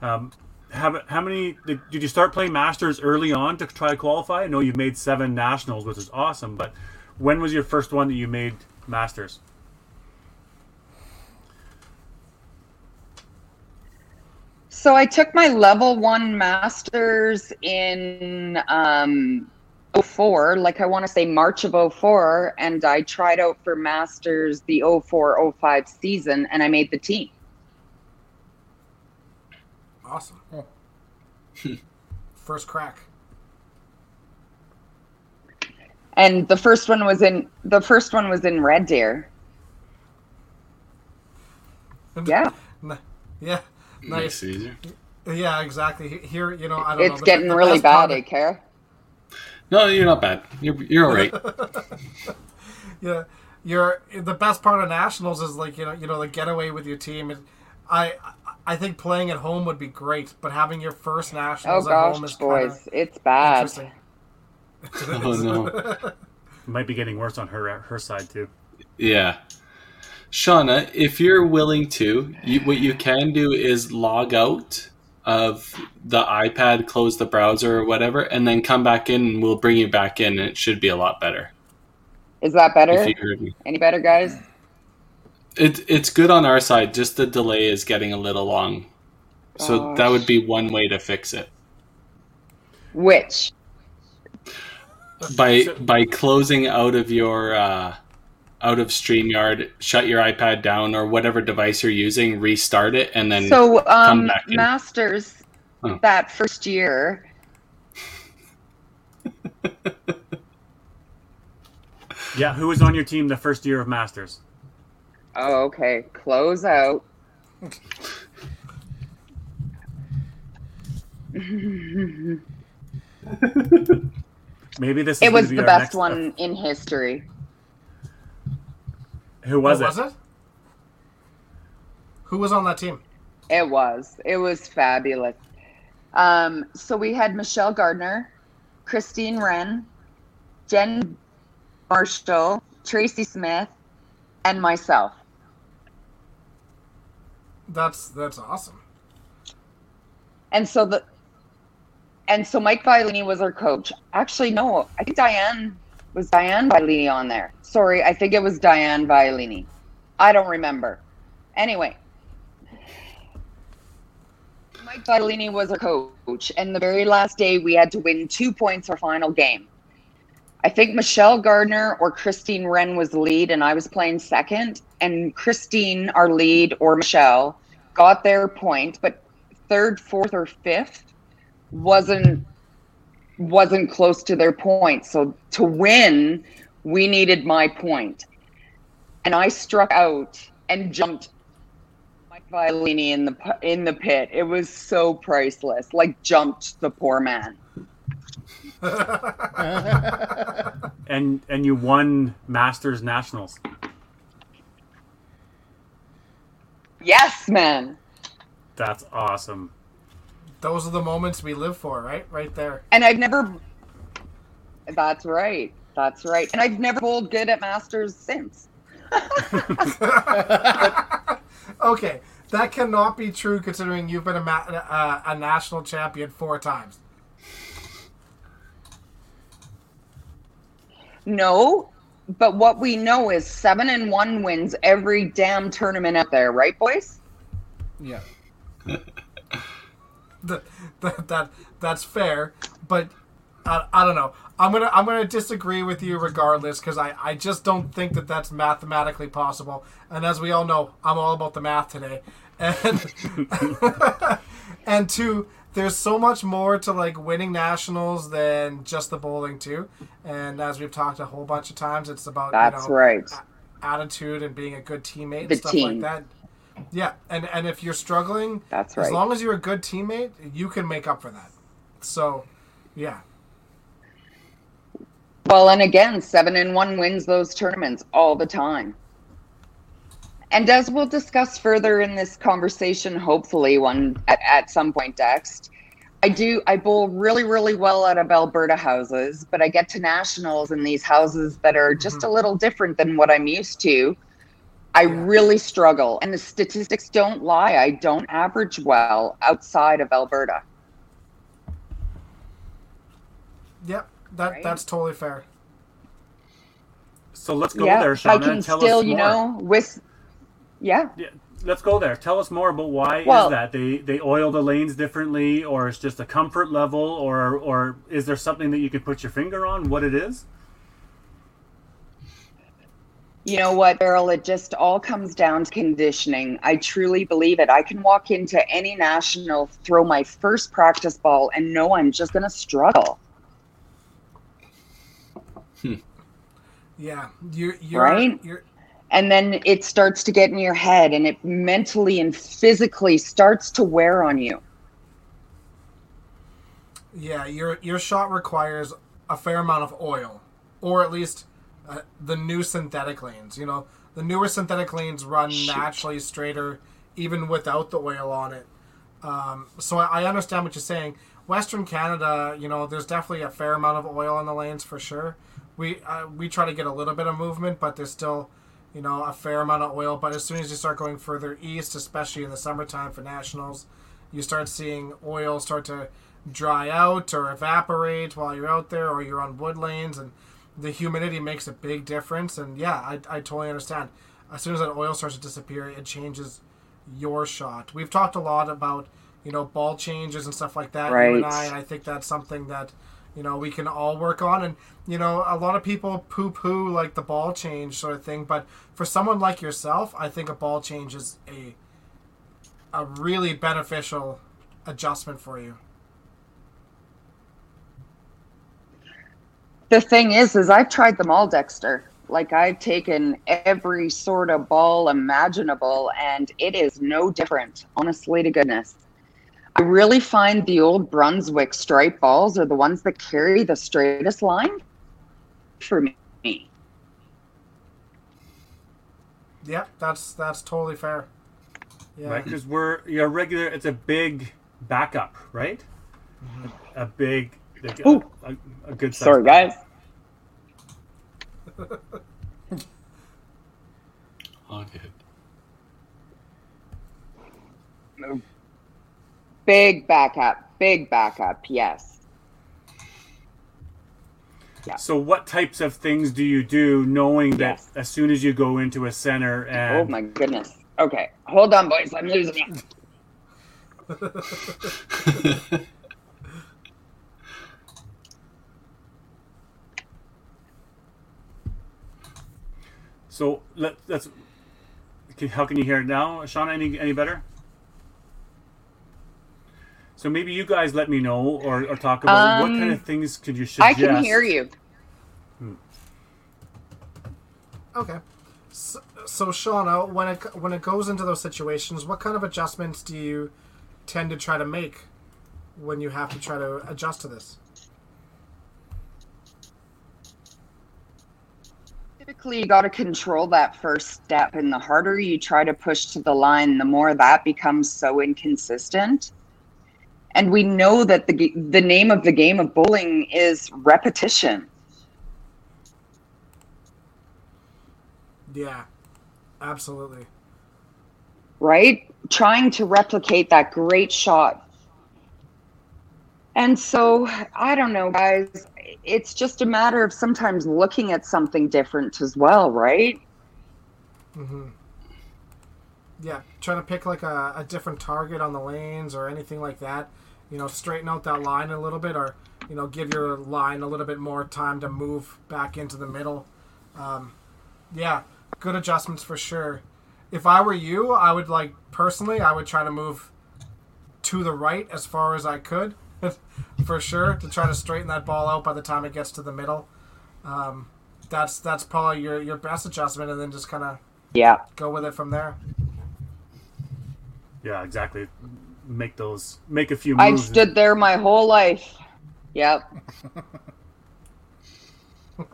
um, how, how many did, did you start playing Masters early on to try to qualify? I know you've made seven nationals, which is awesome, but when was your first one that you made Masters? So I took my level one masters in um 04, like I want to say March of 04, and I tried out for masters the 04 05 season and I made the team. Awesome. First crack. And the first one was in the first one was in Red Deer. Yeah. Yeah. Makes Nice. it. Yeah, exactly. Here, you know, I don't know. It's the- getting the really best bad, part eh, Kara? No, you're not bad. You're you're all right. Yeah, you're the best part of nationals is like you know you know the getaway with your team. And I I think playing at home would be great, but having your first Oh nationals at gosh, home is boys, it's bad. interesting. oh no. might be getting worse on her her side too. Yeah. Shauna, if you're willing to, you, what you can do is log out of the iPad, close the browser or whatever, and then come back in and we'll bring you back in and it should be a lot better. Is that better? If you heard me. Any better, guys? It, it's good on our side, just the delay is getting a little long. So that would be one way to fix it. Which? By by closing out of your uh, out of StreamYard, shut your iPad down or whatever device you're using, restart it and then So, um, back in. Masters, Oh. that first year, Yeah, who was on your team the first year of Masters? oh, okay, close out. Maybe this. Is It was be the best next- one in history. Who was Who it? was it? Who was on that team? It was. It was fabulous. Um, so we had Michelle Gardner, Christine Wren, Jen Marshall, Tracy Smith, and myself. That's that's awesome. And so the and so Mike Vilini was our coach. Actually, no, I think Diane was Diane Vilini on there. Sorry, I think it was Diane Vilini. I don't remember. Anyway, Mike Vilini was our coach, and the very last day we had to win two points for final game. I think Michelle Gardner or Christine Wren was the lead, and I was playing second. And Christine, our lead, or Michelle, got their point, but third, fourth, or fifth wasn't wasn't close to their point. So to win, we needed my point. And I struck out and jumped Mike Violini in the in the pit. It was so priceless. Like jumped the poor man. And and you won Masters Nationals. Yes, man. That's awesome. Those are the moments we live for, right? Right there. And I've never. That's right. That's right. And I've never bowled good at Masters since. Okay, that cannot be true considering you've been a, ma- uh, a national champion four times. No, but what we know is seven and one wins every damn tournament out there, right, boys? yeah. that, that, that that's fair, but I, I don't know. I'm gonna I'm gonna disagree with you regardless because I, I just don't think that that's mathematically possible. And as we all know, I'm all about the math today. And and two, there's so much more to like winning nationals than just the bowling too. And as we've talked a whole bunch of times, it's about That's you know, right. attitude and being a good teammate and The stuff team. like that. Yeah, and and if you're struggling, That's right. as long as you're a good teammate, you can make up for that. So, yeah, Well, and again, seven and one wins those tournaments all the time. And as we'll discuss further in this conversation, hopefully one at, at some point next, I do I bowl really, really well out of Alberta houses, but I get to nationals in these houses that are just mm-hmm. a little different than what I'm used to. I really struggle. And the statistics don't lie. I don't average well outside of Alberta. yep, that Right. that's totally fair. So let's go yeah, there, I Shauna, can and tell still, us more. you know, with yeah. Yeah, let's go there. Tell us more about why Well- is that they they oil the lanes differently, or it's just a comfort level, or or is there something that you could put your finger on what it is? You know what, Daryl? It just all comes down to conditioning. I truly believe it. I can walk into any national, throw my first practice ball, and know I'm just going to struggle. Hmm. Yeah, you're you're Right? You're, And then it starts to get in your head, and it mentally and physically starts to wear on you. yeah, your your shot requires a fair amount of oil, or at least uh, the new synthetic lanes. You know, the newer synthetic lanes run naturally straighter, even without the oil on it. Um, so I, I understand what you're saying. Western Canada, you know, there's definitely a fair amount of oil on the lanes for sure. We uh, we try to get a little bit of movement, but there's still, you know, a fair amount of oil. But as soon as you start going further east, especially in the summertime for nationals, you start seeing oil start to dry out or evaporate while you're out there, or you're on wood lanes, and the humidity makes a big difference. And yeah, I, I totally understand. As soon as that oil starts to disappear, it changes your shot. We've talked a lot about you know ball changes and stuff like that. Right. You and I, and I think that's something that you know we can all work on. And you know, a lot of people poo-poo like the ball change sort of thing, but for someone like yourself, I think a ball change is a a really beneficial adjustment for you. The thing is, is I've tried them all, Dexter. Like I've taken every sort of ball imaginable, and it is no different. Honestly, to goodness, I really find the old Brunswick stripe balls are the ones that carry the straightest line for me. Yep, that's that's totally fair. Yeah. Right? Because we're you're regular. It's a big backup, right? Mm-hmm. A big, like, a, a, a good. size Sorry, backup. guys. All good. Big backup. Big backup. Yes. Yeah. So, what types of things do you do, knowing that as soon as you go into a center and? Oh my goodness. Okay, hold on, boys. I'm losing it. so let let's. Can, how can you hear it now, Shauna? Any any better? So maybe you guys let me know or, or talk about what Um, kind of things could you suggest. I can hear you. Okay. So, so Shauna, when it when it goes into those situations, what kind of adjustments do you tend to try to make when you have to try to adjust to this? Typically, you got to control that first step, and the harder you try to push to the line, the more that becomes so inconsistent. And we know that the the name of the game of bowling is repetition. Yeah, absolutely. right? Trying to replicate that great shot. And so, I don't know, guys. It's just a matter of sometimes looking at something different as well, right? Mm-hmm. Yeah, trying to pick like a, a different target on the lanes or anything like that. You know, straighten out that line a little bit, or you know, give your line a little bit more time to move back into the middle. Um, yeah, good adjustments for sure. If I were you, I would like personally, I would try to move to the right as far as I could, for sure, to try to straighten that ball out by the time it gets to the middle. Um, that's that's probably your your best adjustment, and then just kind of Yeah. go with it from there. Yeah, exactly. Make those, make a few Moves. I've stood there my whole life. Yep.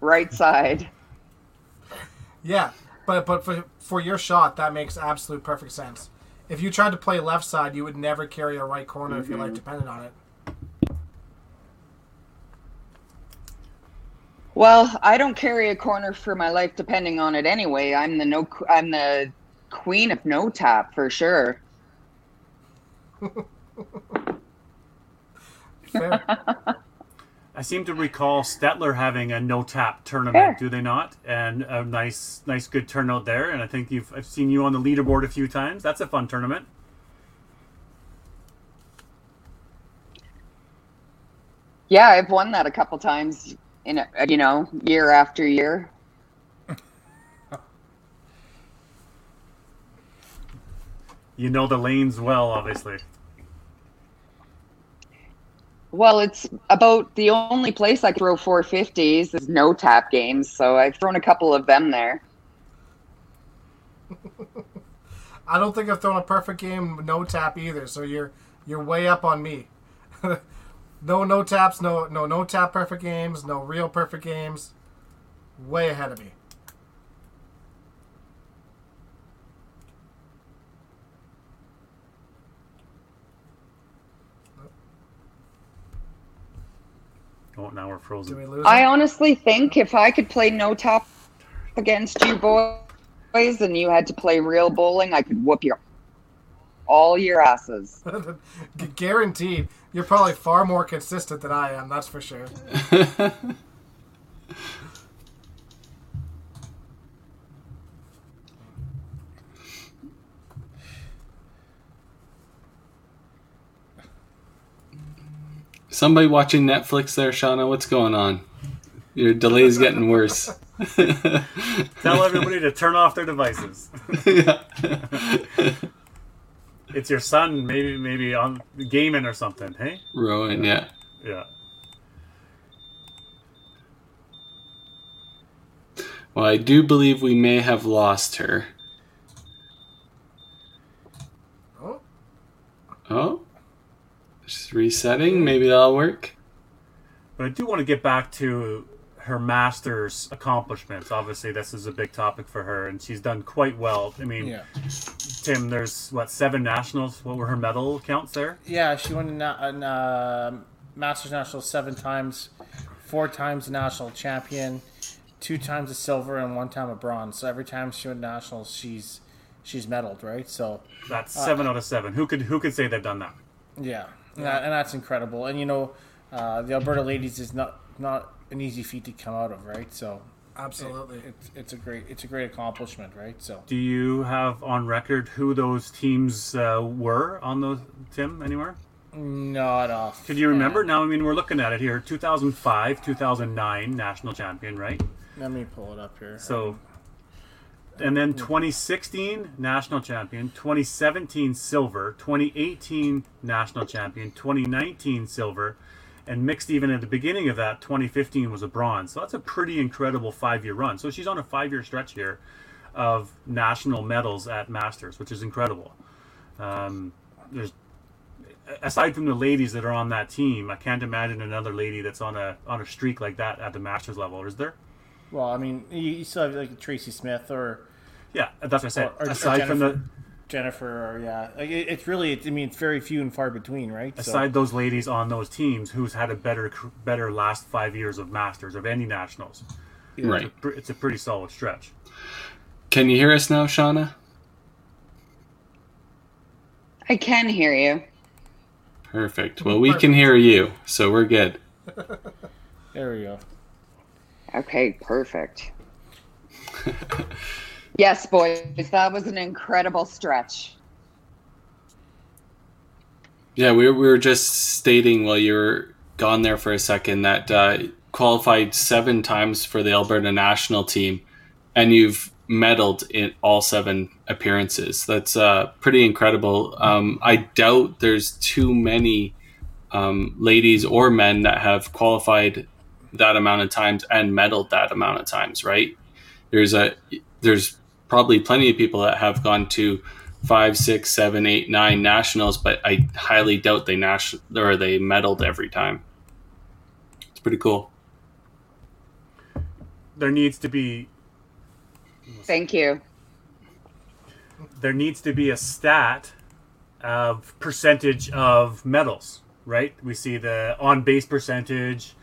right side. Yeah, but but for for your shot, that makes absolute perfect sense. If you tried to play left side, you would never carry a right corner if your life mm-hmm. depended on it. Well, I don't carry a corner for my life depending on it anyway. I'm the no I'm the queen of no tap for sure. Fair. I seem to recall Stettler having a no tap tournament, Fair. do they not? And a nice, nice, good turnout there. And I think you've I've seen you on the leaderboard a few times. That's a fun tournament. Yeah, I've won that a couple times in a, you know, year after year. You know the lanes well, obviously. Well, it's about the only place I throw 450s is no tap games, so I've thrown a couple of them there. I don't think I've thrown a perfect game no tap either. So you're you're way up on me. no no taps, no no no tap perfect games, no real perfect games. Way ahead of me. Oh, now we're Do frozen. we lose? I it? honestly think if I could play no tap against you boys and you had to play real bowling, I could whoop your all your asses. Guaranteed. You're probably far more consistent than I am. That's for sure. Somebody watching Netflix there, Shauna. What's going on? Your delay's getting worse. Tell everybody to turn off their devices. yeah. It's your son, maybe, maybe on gaming or something. Hey, Rowan, yeah. yeah. Well, I do believe we may have lost her. Oh, Oh, just resetting. Maybe that'll work. But I do want to get back to her master's accomplishments. Obviously, this is a big topic for her, and she's done quite well. I mean, Yeah. Tim, there's what seven nationals? What were her medal counts there? Yeah, she won a, na- a uh, Masters National seven times, four times a national champion, two times a silver, and one time a bronze. So every time she won nationals, she's she's medaled, right? So That's seven out of seven. Who could who could say they've done that? yeah, and, that, and that's incredible. And you know, uh, the Alberta ladies is not not an easy feat to come out of, right? So absolutely. it's it's a great it's a great accomplishment, right? So Do you have on record who those teams uh, were on those Tim anywhere? not off. Could you remember? Now, I mean, we're looking at it here. 2005, 2009 national champion, right? Let me pull it up here. So, and then 2016 national champion, 2017 silver, 2018 national champion, 2019 silver, and mixed even at the beginning of that 2015 was a bronze. So that's a pretty incredible five year run. So she's on a five year stretch here of national medals at Masters, which is incredible. Um, there's aside from the ladies that are on that team, I can't imagine another lady that's on a on a streak like that at the Masters level. Is there? Well, I mean, you, you still have like Tracy Smith or Yeah, that's what I said. Or- or aside from the Jennifer, or yeah, like it, it's really, it's, I mean, it's very few and far between, right? So- aside those ladies on those teams, who's had a better better last five years of Masters of any nationals? Right. Pr- It's a pretty solid stretch. Can you hear us now, Shauna? I can hear you. Perfect. Well, we can hear you, so we're good. there we go. Okay, perfect. yes, boys, that was an incredible stretch. Yeah, we were, we were just stating while you were gone there for a second that uh, qualified seven times for the Alberta national team, and you've medaled in all seven appearances. That's uh, pretty incredible. Um, I doubt there's too many um, ladies or men that have qualified that amount of times and medaled that amount of times. Right? There's a there's probably plenty of people that have gone to five, six, seven, eight, nine nationals, but I highly doubt they national or they medaled every time. It's pretty cool. There needs to be Thank you. there needs to be a stat of percentage of medals, right? We see the on base percentage.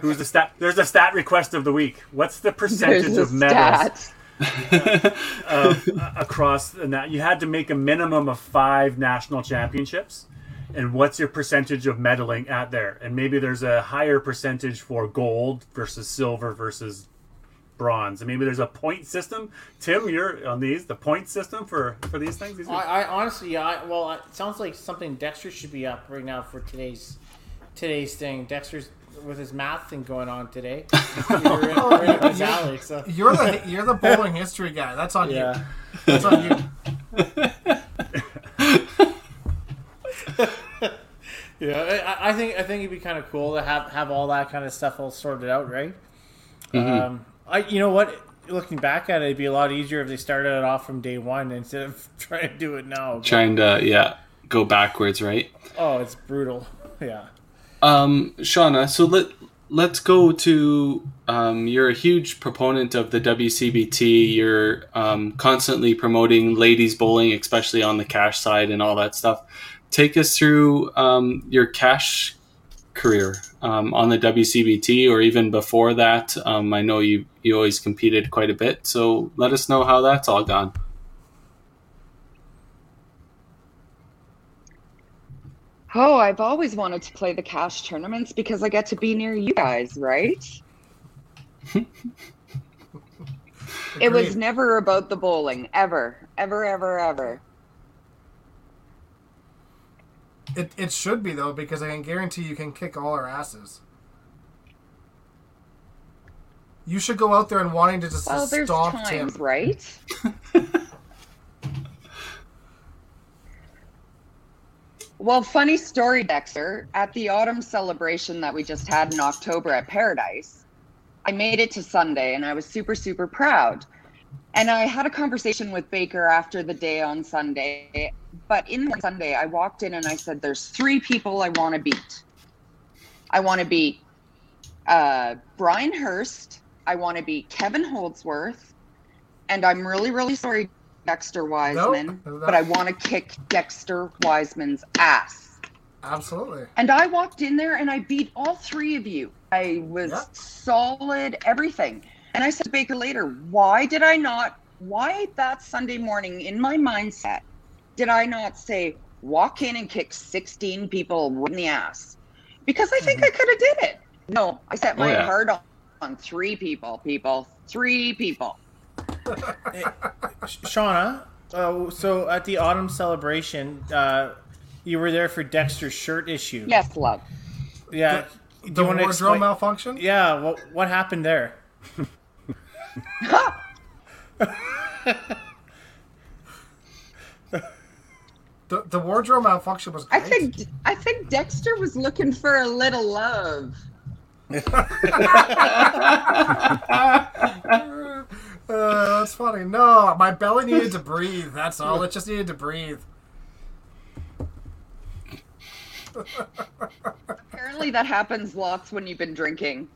Who's the stat? There's a stat request of the week. What's the percentage There's of medals stat. Of, uh, across and that? You had to make a minimum of five national championships. And what's your percentage of medaling at there? And maybe there's a higher percentage for gold versus silver versus bronze. And maybe there's a point system. Tim, you're on these. The point system for for these things. These are- I, I honestly, yeah, I, well, it sounds like something Dexter should be up right now for today's today's thing. Dexter's with his math thing going on today. You're right, right up his alley, so. You're the you're the bowling history guy. That's on Yeah. you. That's on you. Yeah, I, I think I think it'd be kind of cool to have have all that kind of stuff all sorted out, right? Um, I you know what? Looking back at it, it'd be a lot easier if they started it off from day one instead of trying to do it now. But- Trying to yeah go backwards, right? oh, it's brutal. Yeah. Um, Shauna, so let let's go to um, you're a huge proponent of the WCBT. You're um, constantly promoting ladies bowling, especially on the cash side and all that stuff. Take us through um, your cash career um, on the WCBT, or even before that. Um, I know you you always competed quite a bit, so let us know how that's all gone. Oh, I've always wanted to play the cash tournaments because I get to be near you guys, right? It was never about the bowling, ever, ever, ever, ever. It, it should be though because I can guarantee you can kick all our asses. You should go out there and wanting to just Well, stomp times, Tim. right? well, funny story, Dexter. At the autumn celebration that we just had in October at Paradise, I made it to Sunday and I was super, super proud. And I had a conversation with Baker after the day on Sunday. But in the Sunday, I walked in and I said, There's three people I want to beat. I want to beat uh, Brian Hurst. I want to beat Kevin Holdsworth. And I'm really, really sorry, Dexter Wiseman, no. but I want to kick Dexter Wiseman's ass. Absolutely. And I walked in there and I beat all three of you. I was Yeah. solid, everything. And I said to Baker later, why did I not, why that Sunday morning in my mindset did I not say, walk in and kick 16 people right in the ass? Because I think mm-hmm. I could have did it. No, I set Oh, my yeah. heart on, on three people, people, three people. Sh- Shauna, uh, so at the autumn celebration, uh, you were there for Dexter's shirt issue. Yes, love. Yeah. Do The you want to wardrobe explain? malfunction? Yeah. What what happened there? The, the wardrobe malfunction was I think I think Dexter was looking for a little love. Uh, that's funny. No, my belly needed to breathe. That's all. It just needed to breathe. Apparently, that happens lots when you've been drinking.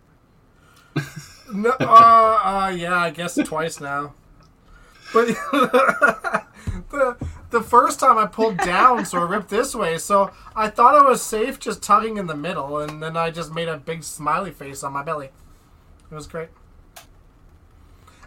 No, uh, uh, yeah, I guess twice now. But the the first time I pulled down, so I ripped this way. So I thought I was safe just tugging in the middle, and then I just made a big smiley face on my belly. It was great.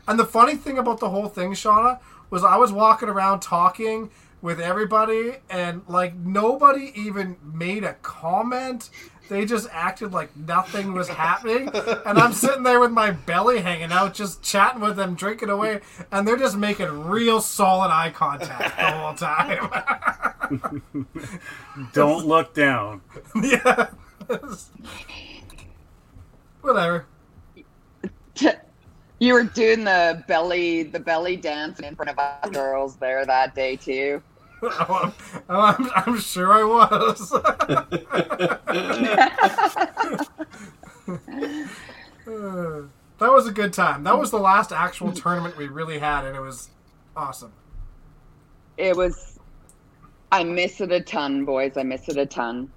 And the funny thing about the whole thing, Shauna, was I was walking around talking with everybody, and like nobody even made a comment. They just acted like nothing was happening, and I'm sitting there with my belly hanging out, just chatting with them, drinking away, and they're just making real solid eye contact the whole time. Don't look down. yeah. Whatever. You were doing the belly the belly dance in front of us girls there that day too. Oh, I'm, I'm sure I was. That was a good time. That was the last actual tournament we really had, and it was awesome. It was. I miss it a ton, boys. I miss it a ton.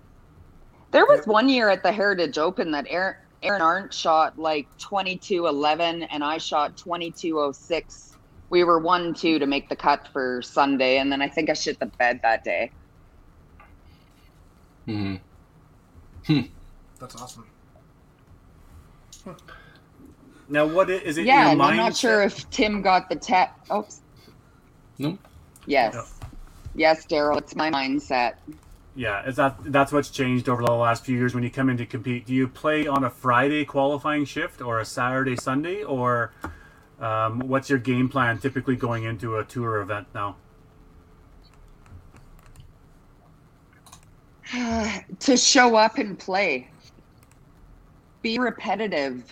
There was one year at the Heritage Open that Aaron, Aaron Arndt shot like 22-11 and I shot 22-06. We were 1-2 to make the cut for Sunday, and then I think I shit the bed that day. Mhm. That's awesome. Now, what is, is it? Yeah, your I'm not sure if Tim got the tap. Oops. Nope. Yes. No. Yes, Daryl, it's my mindset. Yeah, is that that's what's changed over the last few years when you come in to compete? Do you play on a Friday qualifying shift or a Saturday Sunday, or um, what's your game plan typically going into a tour event now? to show up and play. Be repetitive.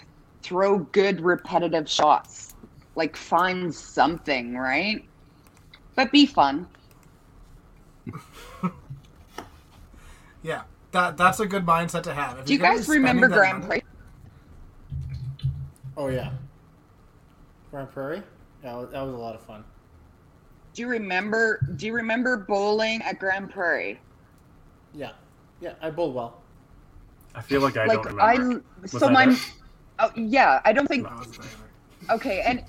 Throw good repetitive shots. Like find something, right? But be fun. Yeah, that that's a good mindset to have. If Do you guys remember Grand money- Prix? Oh yeah. Grande Prairie. Yeah, that was- a lot of fun. Do you remember do you remember bowling at Grande Prairie? Yeah, yeah. I bowled well. I feel like I like don't I remember. Was so I my oh, yeah, I don't think I wasn't there either. Okay, and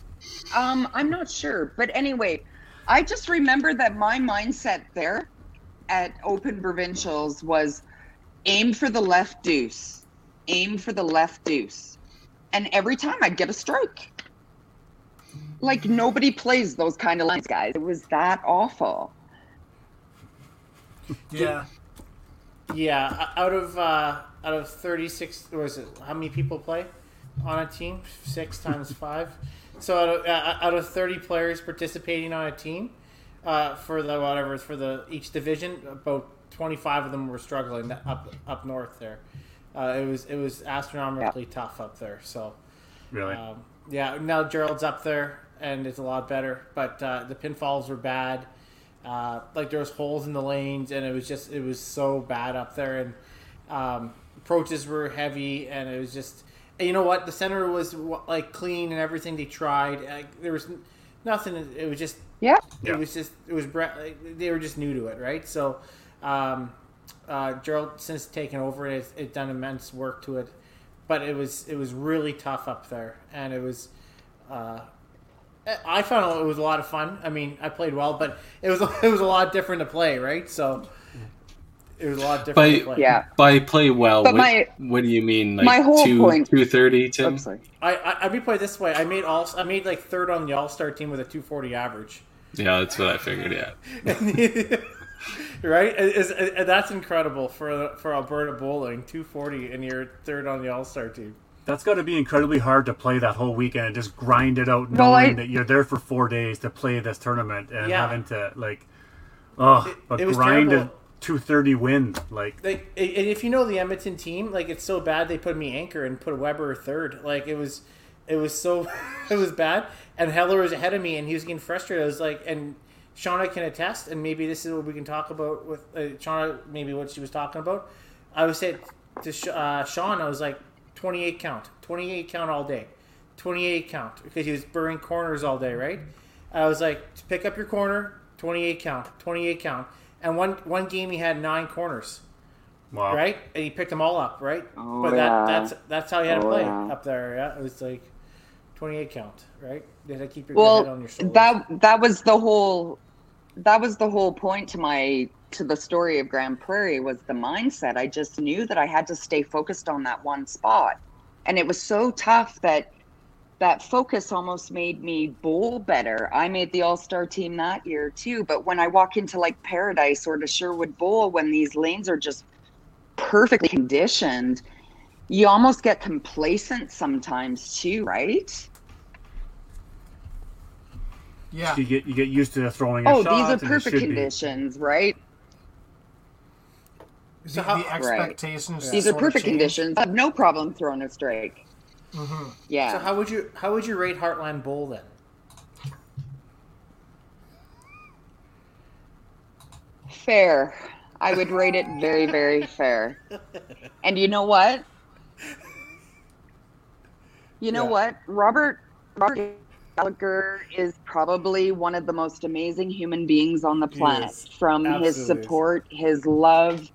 um, I'm not sure, but anyway, I just remember that my mindset there at Open Provincials was aim for the left deuce, aim for the left deuce, and every time I'd get a strike. Like nobody plays those kind of lines, guys. It was that awful. Yeah, Yeah, out of uh, out of thirty six, was it? How many people play on a team? Six times five. So out of, uh, out of thirty players participating on a team uh, for the whatever for the each division, about twenty five of them were struggling up up north there. Uh, it was it was astronomically tough up there. So really? um, yeah, now Gerald's up there and it's a lot better, but uh, the pinfalls were bad. Uh, like there was holes in the lanes, and it was just it was so bad up there, and um, approaches were heavy, and it was just you know what the center was like clean and everything they tried. Like, there was nothing. It was just Yeah. Yeah. it was just it was they were just new to it, right? So um, uh, Gerald since taken over it, it done immense work to it, but it was it was really tough up there, and it was. Uh, I found it was a lot of fun. I mean, I played well, but it was it was a lot different to play, right? So it was a lot different By- to play. Yeah. By play well, But what, my- what do you mean? Like my whole two, point- 230, Tim? Oops, sorry. I, I I be put it this way. I made all I made like third on the All Star team with a 240 average. Yeah, that's what I figured, yeah. right? Is, is, that's incredible for for Alberta bowling, 240, and you're third on the All Star team. That's got to be incredibly hard to play that whole weekend and just grind it out, knowing Well, I- that you're there for four days to play this tournament and Yeah. having to like, oh, It- but it was grind a terrible. 230 win. Like, Like, and if you know the Edmonton team, like it's so bad they put me anchor and put Weber third. Like it was, it was so, it was bad. And Heller was ahead of me, and he was getting frustrated. I was like, and Shauna can attest, and maybe this is what we can talk about with uh, Shauna. Maybe what she was talking about. I would say to Sh- uh, Sean, I was like 28 count, 28 count all day, 28 count because he was burning corners all day, right? I was like, pick up your corner, 28 count, 28 count, and one one game he had nine corners, Wow. right? And he picked them all up, right? Oh, but yeah. that, that's that's how he had to Oh, play yeah. up there. Yeah, it was like 28 count, right? Had to keep your head on Well, your shoulders. that that was the whole that was the whole point to my to the story of Grande Prairie was the mindset. I just knew that I had to stay focused on that one spot. And it was so tough that that focus almost made me bowl better. I made the all-star team that year too, but when I walk into like Paradise or to Sherwood Bowl when these lanes are just perfectly conditioned, you almost get complacent sometimes too, right? Yeah. You get you get used to throwing. Oh, these are perfect should be- conditions, right? The, how- the expectations. These are sort of perfect change. conditions. I have no problem throwing a strike. Mhm. Yeah. So how would you how would you rate Heartland Bowl then? fair. I would rate it very, very fair. And you know what? You know Yeah. what? Robert Robert Gallagher is probably one of the most amazing human beings on the planet. From his Absolutely is. support, his love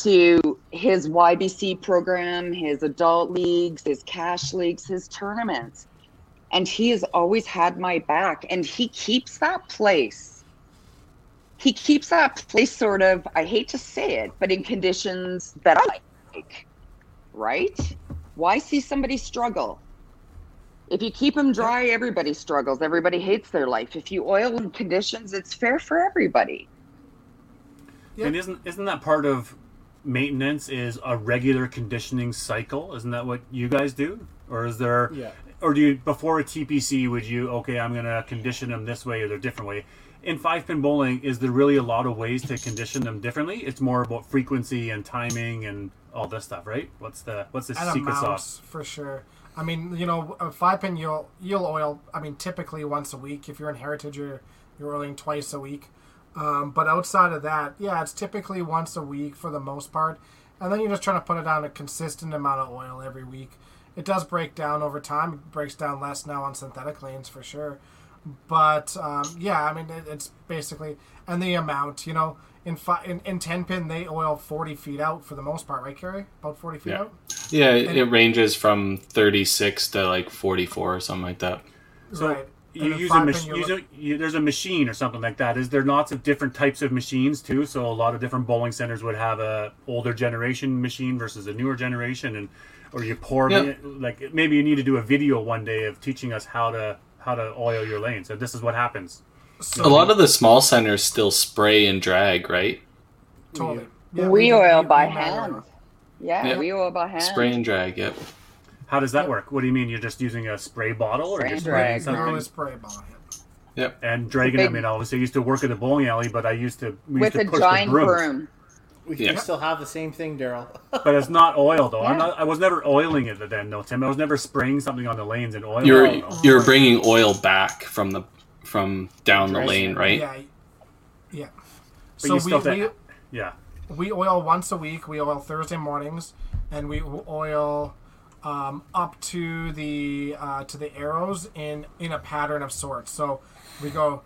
to his YBC program, his adult leagues, his cash leagues, his tournaments. And he has always had my back and he keeps that place he keeps that place sort of i hate to say it but in conditions that i like right why see somebody struggle if you keep them dry everybody struggles everybody hates their life if you oil in conditions it's fair for everybody And isn't isn't that part of maintenance? Is a regular conditioning cycle? Isn't that what you guys do? Or is there? Yeah. Or do you before a TPC would you okay? I'm gonna condition them this way or a different way. In five pin bowling, is there really a lot of ways to condition them differently? It's more about frequency and timing and all this stuff, right? What's the what's the and secret amounts sauce? for sure. I mean, you know, a five pin you'll you'll oil. I mean, typically once a week. If you're in Heritage, you're you're oiling twice a week. Um, but outside of that, yeah, it's typically once a week for the most part, and then you're just trying to put it down a consistent amount of oil every week. It does break down over time. It breaks down less now on synthetic lanes for sure. But um, yeah, I mean, it, it's basically and the amount. You know, in, fi- in in ten pin they oil forty feet out for the most part, right, Kerry? About forty feet Yeah. out. Yeah, it, it ranges from 36 to like 44 or something like that. So right. you use a five mach- use a, you, there's a machine or something like that. Is there lots of different types of machines too? So a lot of different bowling centers would have a older generation machine versus a newer generation, and or you pour Yeah. like maybe you need to do a video one day of teaching us how to how to oil your lane. So this is what happens. So, A lot of the small centers still spray and drag, right? totally. we do- oil by hand oil. yeah, Yeah. we oil by hand Spray and drag, yep. How does that work? What do you mean? You're just using a spray bottle or Spray you're spraying drag. something? Literally spray bottle. Yep. And dragging. Big- I mean, obviously, I used to work at the bowling alley, but I used to we with used a to push giant the brooms. broom We, Yeah. still have the same thing, Daryl. But it's not oil though. I'm Yeah. not. I was never oiling it then, though, Tim. I was never spraying something on the lanes and oil. You're it. you're bringing oil back from the from down the lane, right? Yeah. Yeah. But So you we, still we think- yeah. we oil once a week. We oil Thursday mornings, and we oil um, up to the uh, to the arrows in in a pattern of sorts. So we go,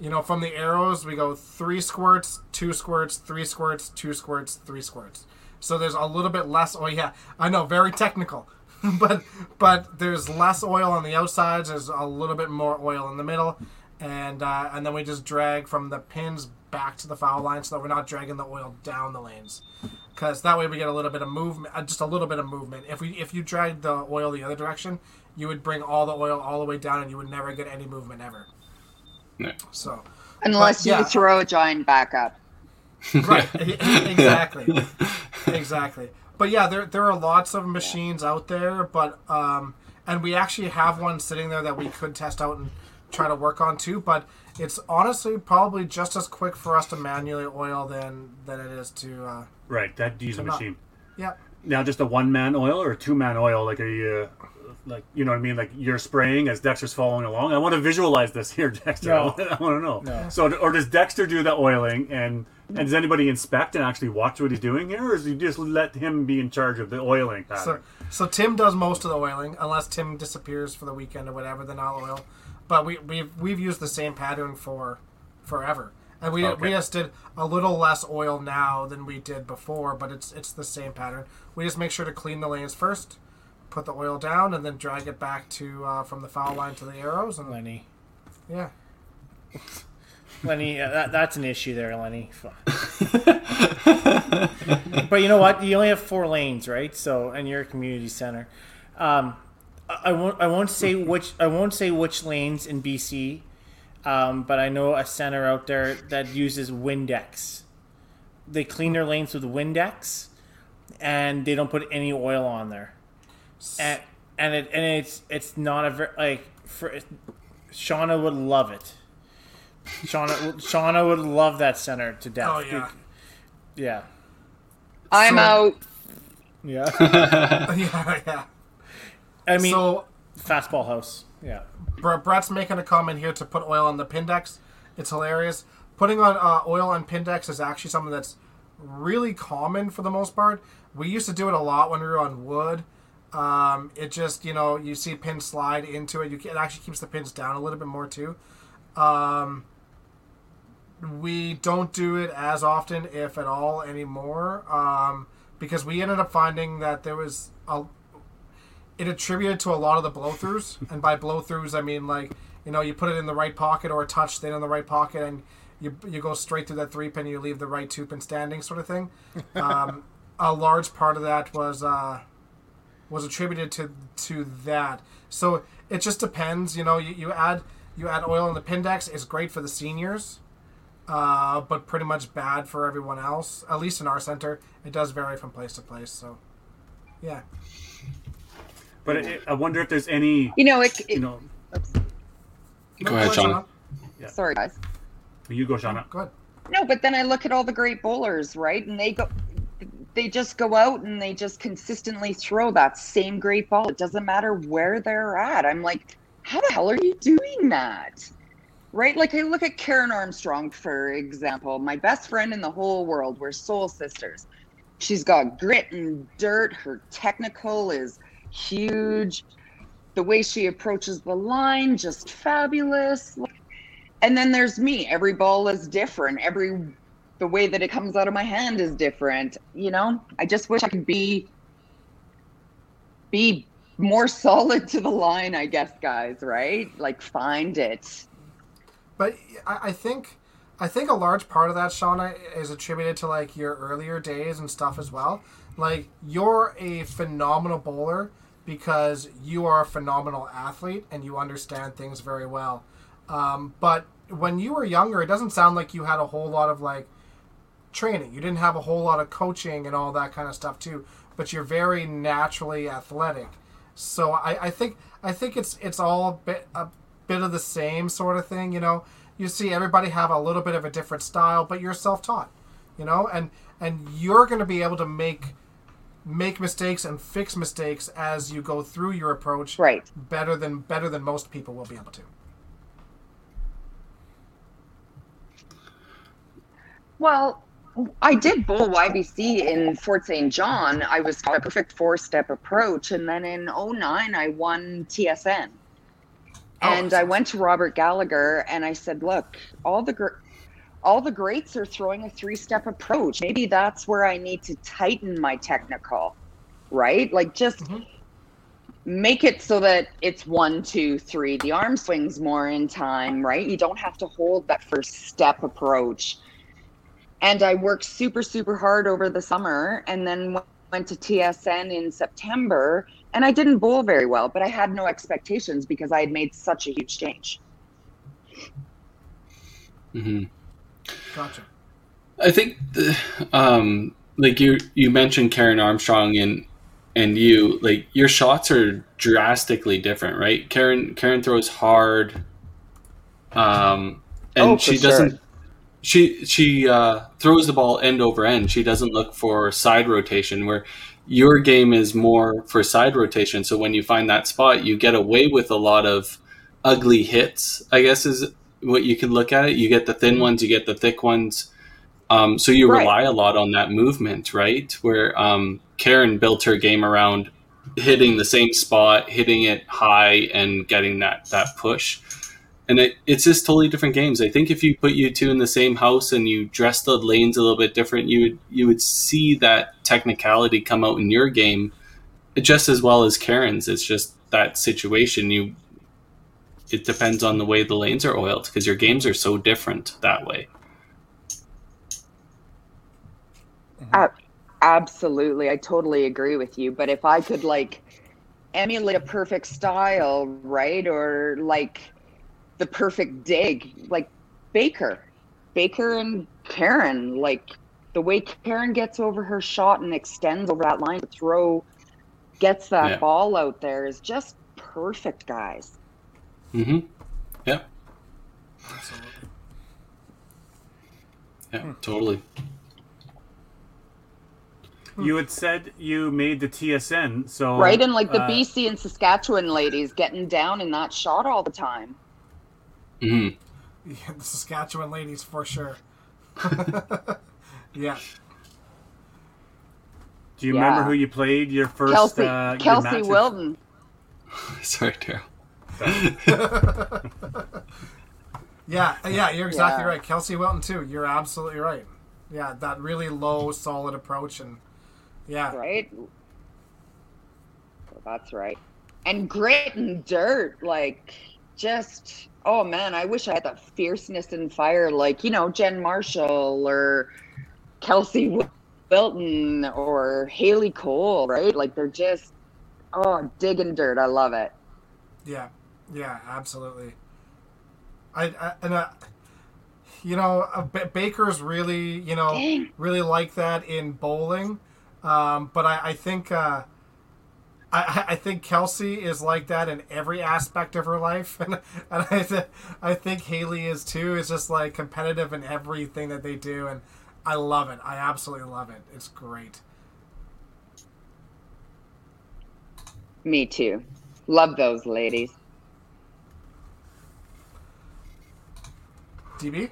you know, from the arrows we go three squirts, two squirts, three squirts, two squirts, three squirts. So there's a little bit less. Oh yeah, I know, very technical, but but there's less oil on the outsides. There's a little bit more oil in the middle, and uh, and then we just drag from the pins back to the foul line so that we're not dragging the oil down the lanes. Because that way we get a little bit of movement uh, just a little bit of movement. If we if you drag the oil the other direction you would bring all the oil all the way down and you would never get any movement ever. Yeah. so unless But, yeah. you throw a giant back up right. Exactly. Exactly. But yeah there, there are lots of machines out there but um and we actually have one sitting there that we could test out and try to work on too but it's honestly probably just as quick for us to manually oil than than it is to uh Right. That use a not- machine. yeah now just a one man oil or two man oil? Like are you like you know what I mean? Like you're spraying as Dexter's following along. I want to visualize this here, Dexter. No. I want to know. No. So or does Dexter do the oiling and and does anybody inspect and actually watch what he's doing here, or does he just let him be in charge of the oiling So, so Tim does most of the oiling, unless Tim disappears for the weekend or whatever. Then I'll oil. But we we've we've used the same pattern for forever, and we we just did a little less oil now than we did before. But it's it's the same pattern. We just make sure to clean the lanes first, put the oil down, and then drag it back to uh, from the foul line to the arrows, and Lenny. yeah. Lenny, uh, that, that's an issue there, Lenny. but you know what? You only have four lanes, right? So, and you're a community center. Um, I, I won't. I won't say which. I won't say which lanes in BC. Um, but I know a center out there that uses Windex. They clean their lanes with Windex, and they don't put any oil on there. And and it and it's it's not a very like for Shauna would love it. Shauna, Shauna would love that center to death. Oh yeah. yeah, I'm So- out. yeah. yeah, yeah. I mean, so fastball house. Yeah, Bre- Brett's making a comment here to put oil on the Pindex. It's hilarious. Putting on uh, oil on Pindex is actually something that's really common for the most part. We used to do it a lot when we were on wood. Um, it just, you know, you see pins slide into it. You can, it actually keeps the pins down a little bit more too. Um, we don't do it as often, if at all, anymore, um, because we ended up finding that there was a it attributed to a lot of the blowthroughs, and by blowthroughs I mean like you know you put it in the right pocket or a touch stayed in the right pocket, and you you go straight through that three pin, you leave the right two pin standing, sort of thing. Um, a large part of that was uh, was attributed to to that. So it just depends, you know. You, you add you add oil in the pin Pindex is great for the seniors, uh, but pretty much bad for everyone else. At least in our center, it does vary from place to place. So, yeah. But it, I wonder if there's any You know, it, you know. Go ahead, Sean. sorry guys. You go, Shauna. Go ahead. No, but then I look at all the great bowlers, right? And they go, they just go out and they just consistently throw that same great ball. It doesn't matter where they're at. I'm like, how the hell are you doing that? Right? Like I look at Karen Armstrong, for example, my best friend in the whole world. We're soul sisters. She's got grit and dirt. Her technical is huge. The way she approaches the line, just fabulous. And then there's me. Every ball is different. Every the way that it comes out of my hand is different. You know, I just wish I could be be more solid to the line, I guess, guys, right? Like find it. But I, think I think a large part of that, Shauna, is attributed to like your earlier days and stuff as well. Like you're a phenomenal bowler because you are a phenomenal athlete and you understand things very well. Um, but when you were younger, it doesn't sound like you had a whole lot of like training. You didn't have a whole lot of coaching and all that kind of stuff too. But you're very naturally athletic. So I, I think I think it's it's all a bit a bit of the same sort of thing. You know, you see everybody have a little bit of a different style, but you're self taught. You know, and and you're going to be able to make make mistakes and fix mistakes as you go through your approach Right. better than better than most people will be able to. Well, I did bowl YBC in Fort St. John. I was a perfect four step approach. And then in 09, I won TSN. Oh, And I went to Robert Gallagher and I said, look, all the gr- all the greats are throwing a three step approach. Maybe that's where I need to tighten my technical, right? Like just Mhm. make it so that it's one, two, three. The arm swings more in time, right? You don't have to hold that first step approach. And I worked super, super hard over the summer and then went to TSN in September. And I didn't bowl very well, but I had no expectations because I had made such a huge change. hmm Gotcha. I think, the, um, like you you mentioned Karen Armstrong and and you like your shots are drastically different, right? Karen Karen throws hard, um, and Oh, she sure. doesn't. She she uh, throws the ball end over end. She doesn't look for side rotation. Where your game is more for side rotation. So when you find that spot, you get away with a lot of ugly hits. I guess is what you can look at it. You get the thin ones, you get the thick ones. Um, so you Right. rely a lot on that movement, right? Where um, Karen built her game around hitting the same spot, hitting it high, and getting that that push. And it, it's just totally different games. I think if you put you two in the same house and you dress the lanes a little bit different, you would you would see that technicality come out in your game just as well as Karen's. It's just that situation. You it depends on the way the lanes are oiled because your games are so different that way. Mm-hmm. Absolutely, I totally agree with you. But if I could like emulate a perfect style, right, or like the perfect dig, like Baker, Baker and Karen, like the way Karen gets over her shot and extends over that line to throw, gets that Yeah. ball out there is just perfect, guys. Hmm Yeah, Absolutely. yeah, totally. You had said you made the TSN, so Right, and like the uh, BC and Saskatchewan ladies getting down in that shot all the time. Mm hmm Yeah, the Saskatchewan ladies for sure. yeah. Do you remember who you played your first? Kelsey, uh, your Kelsey matches? Wilton. Sorry, Daryl. Yeah, uh, yeah, you're exactly Yeah. right. Kelsey Wilton too. You're absolutely right. Yeah, that really low, solid approach, and yeah, right? That's right. And grit and dirt, like just oh man, I wish I had that fierceness and fire, like you know Jen Marshall or Kelsey Wilton or Haley Cole, right? Like they're just oh digging dirt. I love it. yeah, yeah, absolutely. I, I and uh, you know, uh, B- Baker's really, you know, Dang. really like that in bowling, um, but I, I think. Uh, I, I think Kelsey is like that in every aspect of her life, and, and I, th- I think Haley is too. Is just like competitive in everything that they do, and I love it. I absolutely love it. It's great. Me too. Love those ladies. DB,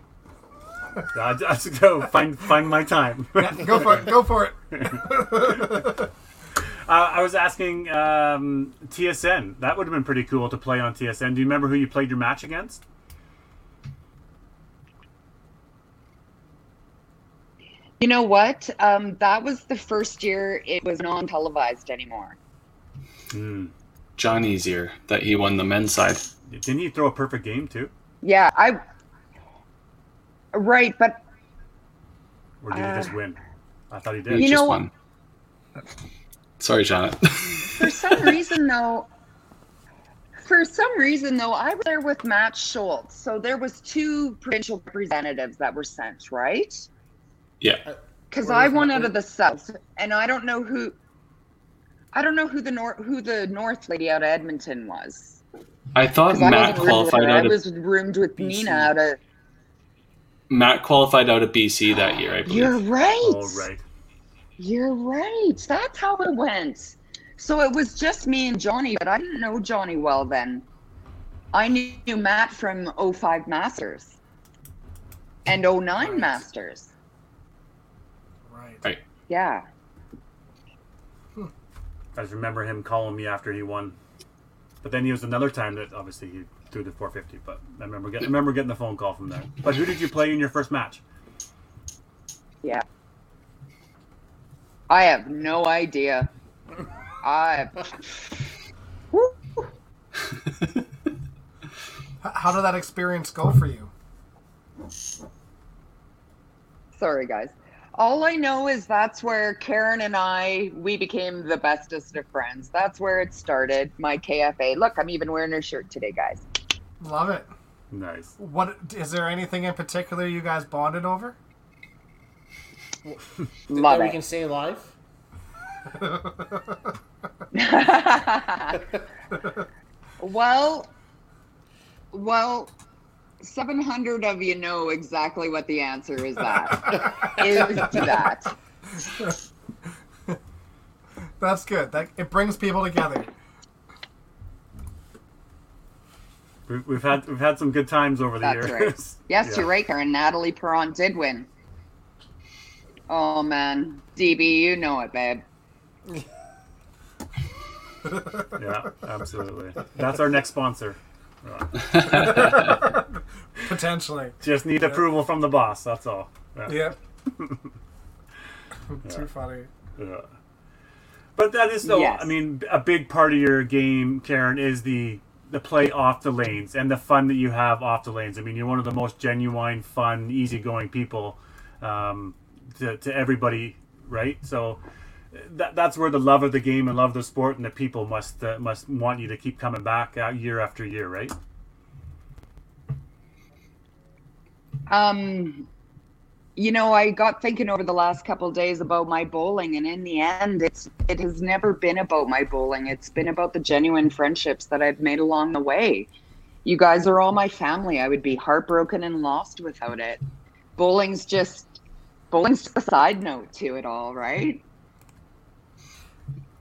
I just go find find my time. yeah, go for it. Go for it. Uh, I was asking um, TSN. That would have been pretty cool to play on TSN. Do you remember who you played your match against? You know what? Um, that was the first year it was non televised anymore. Hmm. Johnny's year that he won the men's side. Didn't he throw a perfect game too, Yeah, I. Right, but or did he Uh, just win? I thought he He did. You just know won. Sorry, Janet. for some reason though for some reason though i was there with matt schultz so there was two provincial representatives that were sent right yeah. because i was won out of the south and i don't know who i don't know who the north who the north lady out of edmonton was I thought Matt wasn't roomed with qualified her. out of was roomed with BC. nina out of Matt qualified out of BC that year, I believe. you're right Oh right. You're right. That's how it went. So it was just me and Johnny, but I didn't know Johnny well then. I knew Matt from 05 Masters and 09 Right. Masters. right. Right. Yeah. Hmm. I just remember him calling me after he won. But then he was another time that obviously he threw the 450. But I remember getting, remember getting the phone call from there. But who did you play in your first match? Yeah. I have no idea. I. How did that experience go for you? Sorry, guys. All I know is that's where Karen and I we became the bestest of friends. That's where it started. My KFA. Look, I'm even wearing her shirt today, guys. Love it. Nice. What is there anything in particular you guys bonded over? Love that we can say live. well, well, 700 of you know exactly what the answer is that. is to that. That's good. That it brings people together. We've, we've had we've had some good times over the That's years. right. Yes, Yeah. you're right, Karen. Natalie Perron did win. Oh man, DB, you know it, babe. Yeah, absolutely. That's our next sponsor. Potentially. Just need approval from the boss. That's all. Yeah. Yep. Too funny. Yeah. But that is still, Yes. I mean, a big part of your game, Karen, is the the play off the lanes and the fun that you have off the lanes. I mean, you're one of the most genuine, fun, easygoing people um, to, to everybody, right? So that, that's where the love of the game and love of the sport and the people must uh, must want you to keep coming back year after year, right? Um, you know, I got thinking over the last couple of days about my bowling, and in the end, it's it has never been about my bowling. It's been about the genuine friendships that I've made along the way. You guys are all my family. I would be heartbroken and lost without it. Bowling's just bowling's just a side note to it all, right?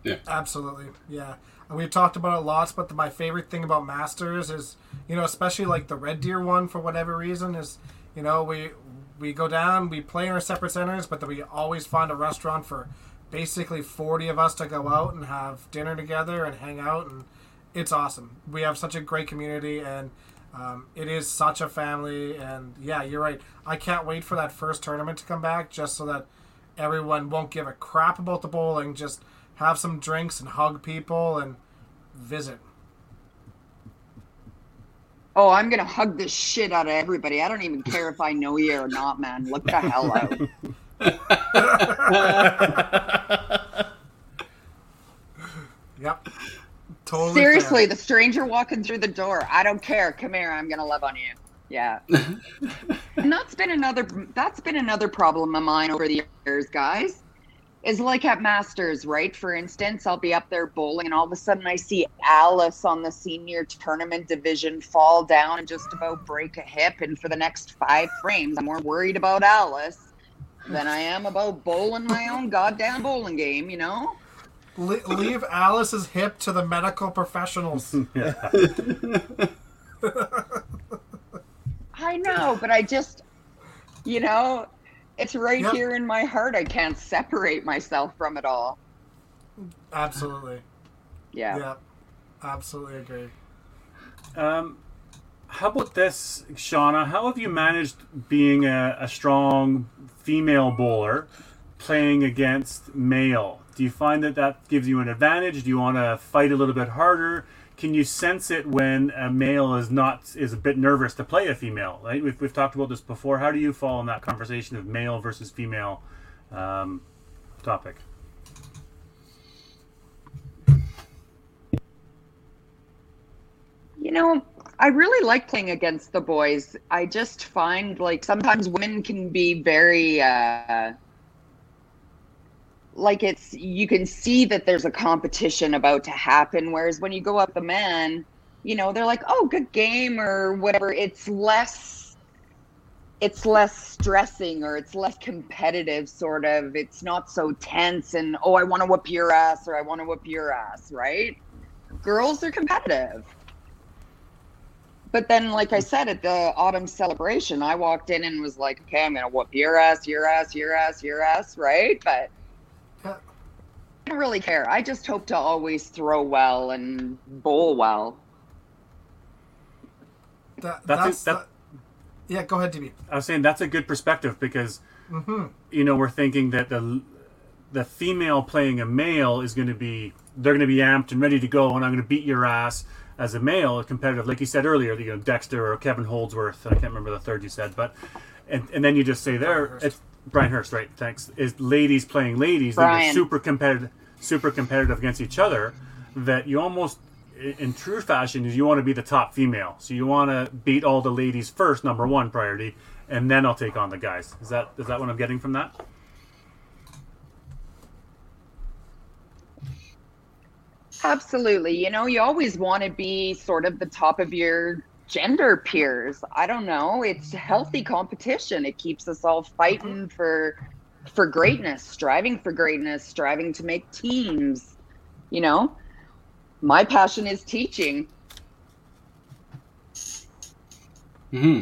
Yeah, Absolutely, yeah. And we've talked about it lots, but the, my favorite thing about Masters is, you know, especially like the Red Deer one for whatever reason is, you know, we we go down, we play in our separate centers, but then we always find a restaurant for basically forty of us to go out and have dinner together and hang out, and it's awesome. We have such a great community, and um, it is such a family. And yeah, you're right. I can't wait for that first tournament to come back, just so that everyone won't give a crap about the bowling. Just have some drinks and hug people and visit. Oh, I'm gonna hug the shit out of everybody. I don't even care if I know you or not, man. Look the hell out. Yep. Totally. Seriously, fair. the stranger walking through the door. I don't care. Come here. I'm gonna love on you. Yeah. and that's been another. That's been another problem of mine over the years, guys. Is like at Masters, right? For instance, I'll be up there bowling, and all of a sudden I see Alice on the senior tournament division fall down and just about break a hip. And for the next five frames, I'm more worried about Alice than I am about bowling my own goddamn bowling game. You know. Le- leave Alice's hip to the medical professionals. I know, but I just, you know, it's right Yep. here in my heart. I can't separate myself from it all. Absolutely. Yeah. Yep. Absolutely agree. Um, how about this, Shauna? How have you managed being a, a strong female bowler playing against male? Do you find that that gives you an advantage? Do you want to fight a little bit harder? Can you sense it when a male is not is a bit nervous to play a female? Right? We've, we've talked about this before. How do you fall in that conversation of male versus female um, topic? You know, I really like playing against the boys. I just find like sometimes women can be very uh like it's you can see that there's a competition about to happen whereas when you go up the man, you know, they're like, "Oh, good game" or whatever. It's less it's less stressing or it's less competitive sort of. It's not so tense and, "Oh, I want to whoop your ass" or "I want to whoop your ass," right? Girls are competitive. But then, like I said, at the autumn celebration, I walked in and was like, okay, I'm to whoop your ass, your ass, your ass, your ass, right? But Yeah. I don't really care. I just hope to always throw well and bowl well. That, That's that's it, that- yeah. Go ahead, DB. I was saying that's a good perspective because Mm-hmm. you know we're thinking that the the female playing a male is going to be they're going to be amped and ready to go, and I'm going to beat your ass as a male, competitive, like you said earlier, you know Dexter or Kevin Holdsworth. I can't remember the third you said, but and and then you just say there it's Brian Hurst, right? Thanks. Is ladies playing ladies that are super competitive, super competitive against each other. That you almost in true fashion is you want to be the top female, so you want to beat all the ladies first, number one priority, and then I'll take on the guys. Is that is that what I'm getting from that? Absolutely. You know, you always want to be sort of the top of your gender peers. I don't know. It's healthy competition. It keeps us all fighting for for greatness, striving for greatness, striving to make teams. You know, my passion is teaching. hmm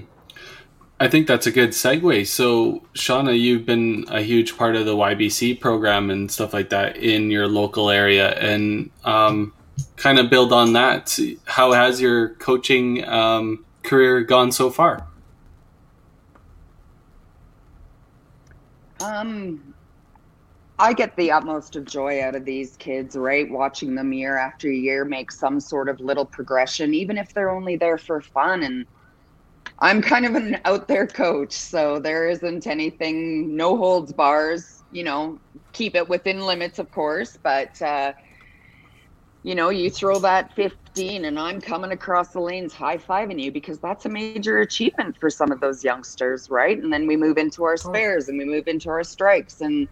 I think that's a good segue. So, Shauna, you've been a huge part of the YBC program and stuff like that in your local area, and um, kind of build on that. How has your coaching um, career gone so far? Um, I get the utmost of joy out of these kids, right? Watching them year after year make some sort of little progression, even if they're only there for fun. And I'm kind of an out there coach, so there isn't anything, no holds bars, you know, keep it within limits, of course, but, uh, you know, you throw that 15 and I'm coming across the lanes high fiving you because that's a major achievement for some of those youngsters, right? And then we move into our spares and we move into our strikes and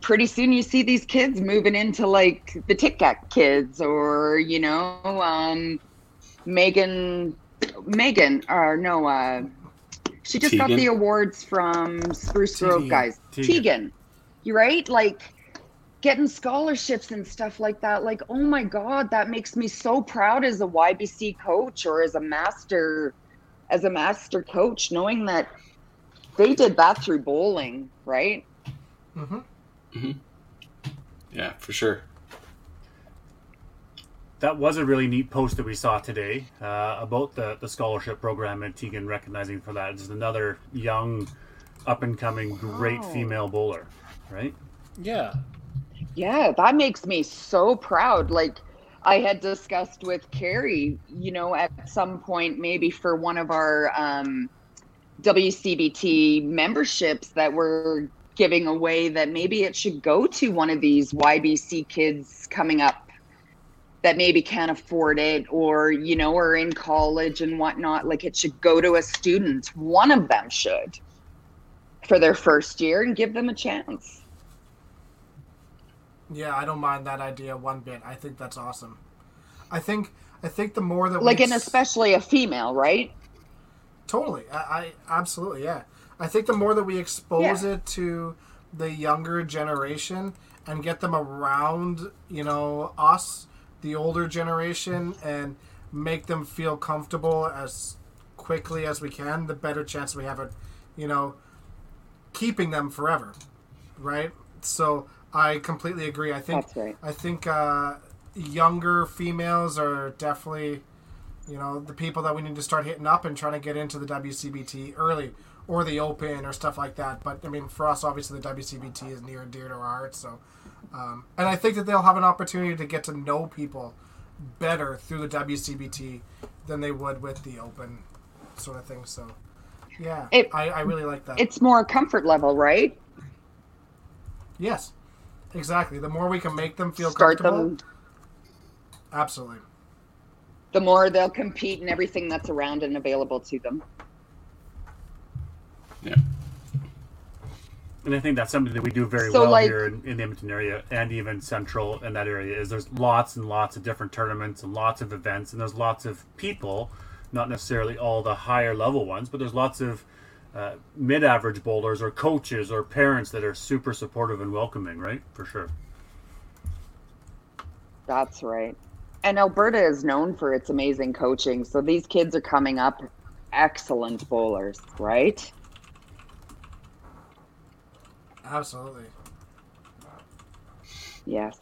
pretty soon you see these kids moving into like the Tic Tac kids or, you know, um, Megan, Megan, or no, uh, she just got the awards from Spruce Grove guys. Tegan. Tegan, you right? Like, getting scholarships and stuff like that like oh my god that makes me so proud as a ybc coach or as a master as a master coach knowing that they did that through bowling right Mm-hmm. Mm-hmm. Yeah, for sure. That was a really neat post that we saw today uh, about the, the scholarship program and Tegan recognizing for that. Just another young, up and coming, great female bowler, right? Yeah. Yeah that makes me so proud like i had discussed with carrie you know at some point maybe for one of our um, wcbt memberships that we're giving away that maybe it should go to one of these ybc kids coming up that maybe can't afford it or you know are in college and whatnot like it should go to a student. One of them should for their first year and give them a chance Yeah, I don't mind that idea one bit. I think that's awesome. I think I think the more that like and especially a female right Totally. I, I absolutely yeah. I think the more that we expose Yeah. it to the younger generation and get them around, you know, us, the older generation, and make them feel comfortable as quickly as we can, the better chance we have at, you know, keeping them forever. Right? So I completely agree. I think right. I think uh, younger females are definitely, you know, the people that we need to start hitting up and trying to get into the WCBT early or the Open or stuff like that. But I mean, for us, obviously, the WCBT is near and dear to our hearts. So, um, and I think that they'll have an opportunity to get to know people better through the WCBT than they would with the Open sort of thing. So, yeah, It- I, I really like that. It's more comfort level, right? yes, exactly. The more we can make them feel Start comfortable, them. absolutely. The more they'll compete in everything that's around and available to them. Yeah. And I think that's something that we do very So, well like- here in, in the Edmonton area and even central in that area is there's lots and lots of different tournaments and lots of events and there's lots of people, not necessarily all the higher level ones, but there's lots of uh, mid-average bowlers or coaches or parents that are super supportive and welcoming, right? For sure. That's right. And Alberta is known for its amazing coaching. So these kids are coming up excellent bowlers, right? Absolutely. Yes.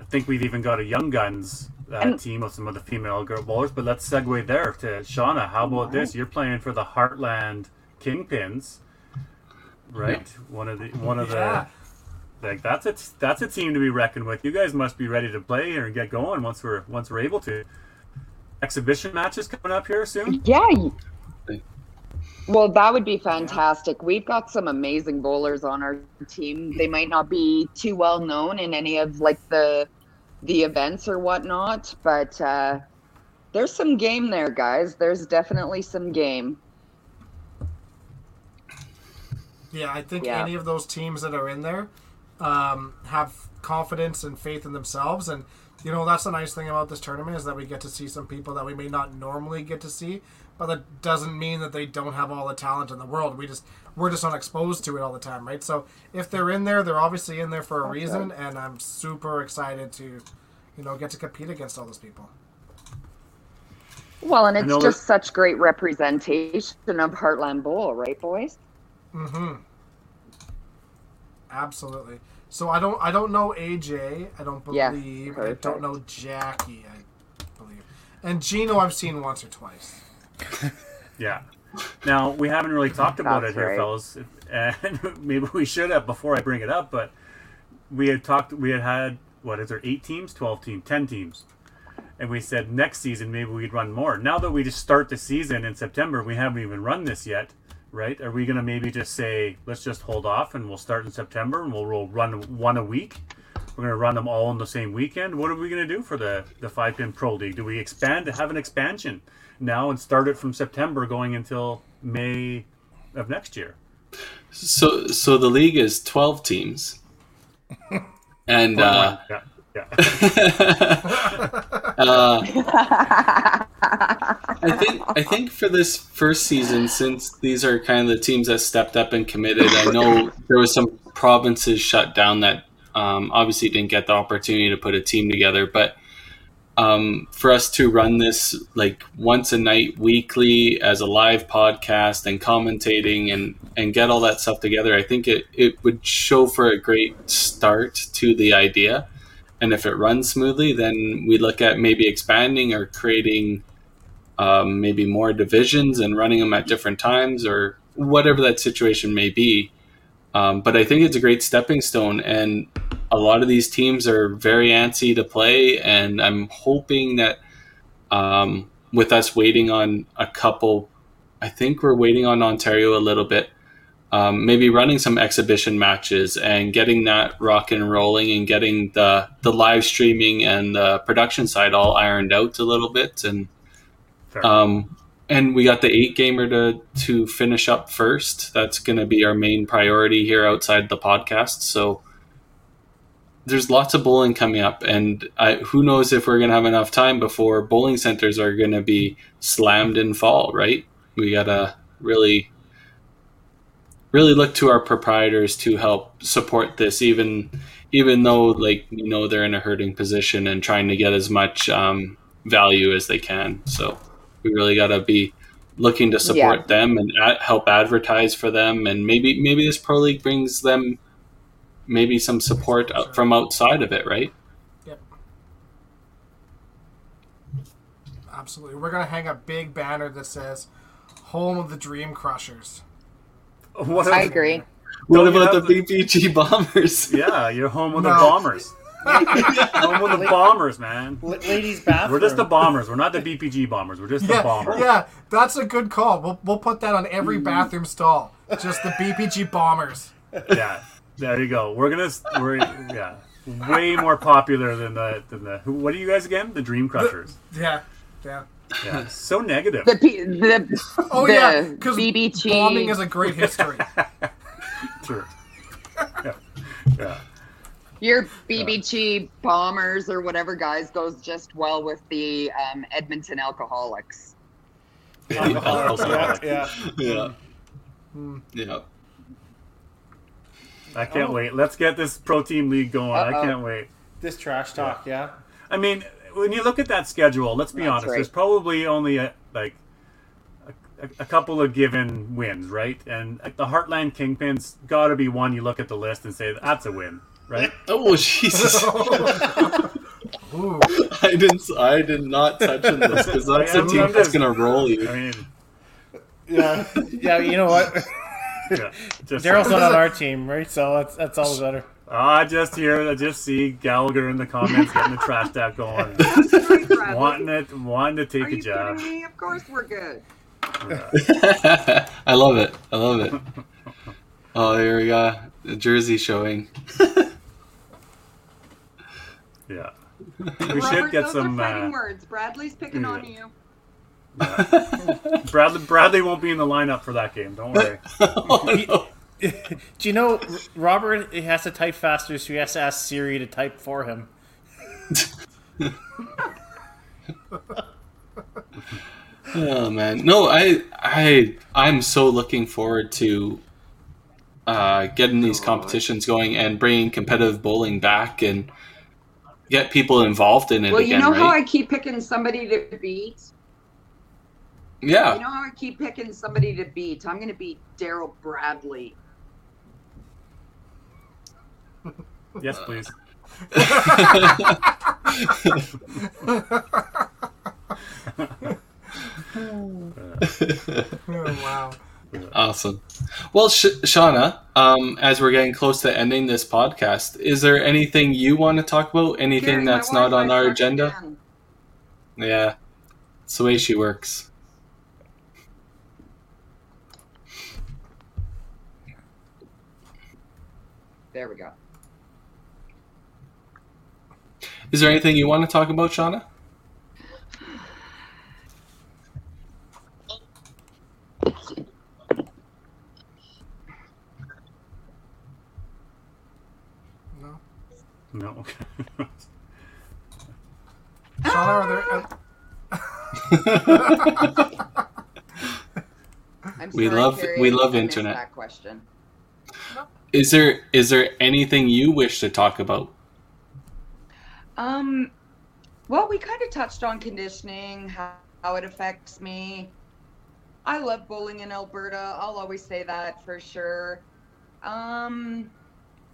I think we've even got a young guns uh, And- team of some of the female girl bowlers, but let's segue there to Shauna. How about this? You're playing for the Heartland Kingpins, right? One of the one of Yeah. the like that's a that's a team to be reckoned with. You guys must be ready to play here and get going once we're once we're able to. Exhibition matches coming up here soon. Yeah. Well, that would be fantastic. We've got some amazing bowlers on our team. They might not be too well known in any of like the the events or whatnot, but uh, there's some game there, guys. There's definitely some game. Yeah, I think Yeah. any of those teams that are in there um, have confidence and faith in themselves, and you know that's the nice thing about this tournament is that we get to see some people that we may not normally get to see, but that doesn't mean that they don't have all the talent in the world. We just we're just not exposed to it all the time, right? So if they're in there, they're obviously in there for a That's reason, and I'm super excited to, you know, get to compete against all those people. Well, and it's know just such great representation of Heartland Bowl, right, boys? Mm-hmm. Absolutely. So I don't I don't know AJ. I don't believe. Yeah, believe. I don't know Jackie. I believe. And Gino I've seen once or twice. Yeah. Now we haven't really talked about That's it here, right. fellas, and maybe we should have before I bring it up. But we had talked. We had had what is there? Eight teams, twelve teams, ten teams, and we said next season maybe we'd run more. Now that we just start the season in September, we haven't even run this yet, right? Are we gonna maybe just say let's just hold off and we'll start in September and we'll, we'll run one a week? We're gonna run them all on the same weekend. What are we gonna do for the the five pin pro league? Do we expand to have an expansion now and start it from September going until May of next year? So so the league is twelve teams, and uh, yeah, yeah. uh, I think I think for this first season, since these are kind of the teams that stepped up and committed, I know there was some provinces shut down that um, obviously didn't get the opportunity to put a team together. But um, for us to run this like once a night, weekly, as a live podcast and commentating and and get all that stuff together, I think it it would show for a great start to the idea. And if it runs smoothly, then we look at maybe expanding or creating um, maybe more divisions and running them at different times or whatever that situation may be. Um, but I think it's a great stepping stone, and a lot of these teams are very antsy to play. And I'm hoping that um, with us waiting on a couple, I think we're waiting on Ontario a little bit. Um, maybe running some exhibition matches and getting that rock and rolling and getting the the live streaming and the production side all ironed out a little bit and Fair. um, and we got the eight gamer to to finish up first. That's going to be our main priority here outside the podcast. So there's lots of bowling coming up, and I, who knows if we're going to have enough time before bowling centers are going to be slammed in fall. Right? We gotta really really look to our proprietors to help support this even even though like you know they're in a hurting position and trying to get as much um, value as they can so we really got to be looking to support Yeah. them and a help advertise for them and maybe maybe this pro league brings them maybe some support out from outside of it right Yep. Absolutely. We're gonna hang a big banner that says "Home of the Dream Crushers." What I are- agree. what Don't about the have the- bbg bombers Yeah, you're home with the bombers. home with the bombers, man. L- ladies' bathroom. We're just the bombers. We're not the BPG bombers. We're just the Yeah, bombers. yeah, that's a good call. We'll, we'll put that on every bathroom stall. Just the BPG bombers. Yeah. There you go. We're gonna. We're yeah. Way more popular than the than the. Who, what are you guys again? The Dream Crushers. Yeah, yeah. Yeah. So negative. The P- the Oh the yeah, because BBG bombing is a great history. True. Yeah. Yeah. your BBG bombers or whatever guys goes just well with the um, Edmonton Alcoholics. yeah, yeah. yeah Hmm. yeah I can't Oh. wait. Let's get this pro team league going. I Uh-oh. can't wait. This trash talk, yeah. I mean, when you look at that schedule, let's be That's honest. right. There's probably only a, like a, a couple of given wins, right? And like, the Heartland Kingpins got to be one. You look at the list and say that's a win, right? oh jesus Ooh, I didn't. I did not touch on this because that's Yeah, a team I'm that's just- gonna roll you. I mean, Yeah, yeah. You know what? yeah, Daryl's not on our team, right? So that's that's all better. I just hear, I just see Gallagher in the comments getting the trash talk going, wanting it, wanting to take Are a you job. kidding me? Of course we're good. I love it. I love it. Oh, here we go. The jersey showing. Yeah, we should get some. Uh, words. Bradley's picking on you. Bradley, Bradley won't be in the lineup for that game. Don't worry. oh, no. Do you know R- Robert has to type faster, so he has to ask Siri to type for him. Oh man, no, I I I'm so looking forward to uh, getting these competitions going and bringing competitive bowling back and get people involved in it Well, you again. know how I keep picking somebody to beat? yeah. You know how I keep picking somebody to beat? I'm going to beat Daryl Bradley. Yes, please. Oh, wow. Awesome. Well, Sh- Shauna, um, as we're getting close to ending this podcast, is there anything you want to talk about? Anything Carrie, my that's not on our agenda? again. Yeah, it's the way she works. There we go. Is there anything you want to talk about, Shauna? No. No. Okay. Shauna, are there? I'm We sorry, love- Carrie, we love internet. That question. Is there is there anything you wish to talk about? Um, well, we kind of touched on conditioning, how, how it affects me. I love bowling in Alberta. I'll always say that for sure. Um,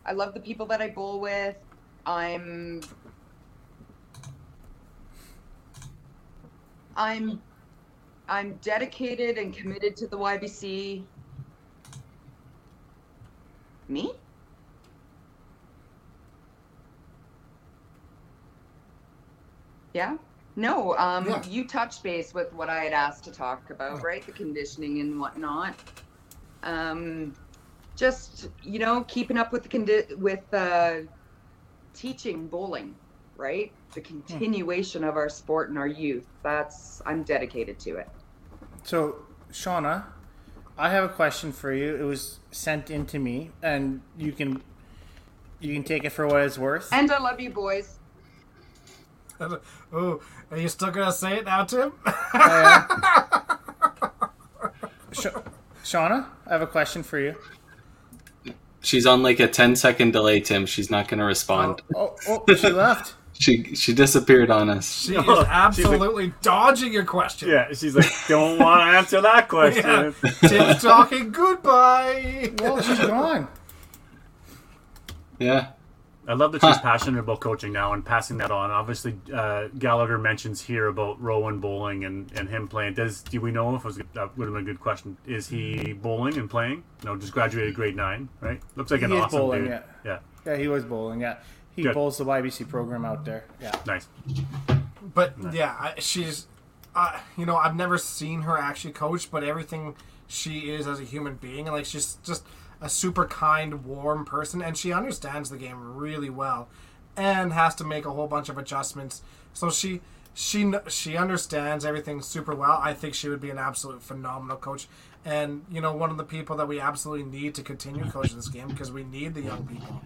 I love the people that I bowl with. I'm I'm I'm dedicated and committed to the YBC. Me? Yeah. No, um, Yeah. you touched base with what I had asked to talk about, right? The conditioning and whatnot. Um, just you know, keeping up with the condi- with uh, teaching bowling, right? The continuation of our sport and our youth. That's I'm dedicated to it. So, Shauna, I have a question for you. It was sent in to me, and you can you can take it for what it's worth. And I love you, boys. oh, are you still gonna say it now, Tim? Sh- Shauna, I have a question for you. She's on like a 10 second delay, Tim. She's not going to respond. Oh, oh, oh she left. She she disappeared on us. She No, is oh, she's like- absolutely dodging your question. yeah, she's like, don't want to answer that question. Yeah. Tim's talking goodbye. Well, she's gone. Yeah. I love that she's Huh. passionate about coaching now and passing that on. Obviously, uh, Gallagher mentions here about Rowan bowling and, and him playing. Does do we know if it was that would have been a good question? Is he bowling and playing? No, just graduated grade nine, right? Looks like an He is awesome bowling, dude. yeah. yeah, Yeah, he was bowling. Yeah, he Good. bowls the YBC program out there. Yeah. nice. But yeah, she's, uh, you know, I've never seen her actually coach, but everything she is as a human being, and like she's just a super kind, warm person, and she understands the game really well, and has to make a whole bunch of adjustments. So she. She she understands everything super well. I think she would be an absolute phenomenal coach, and you know one of the people that we absolutely need to continue coaching this game because we need the young people.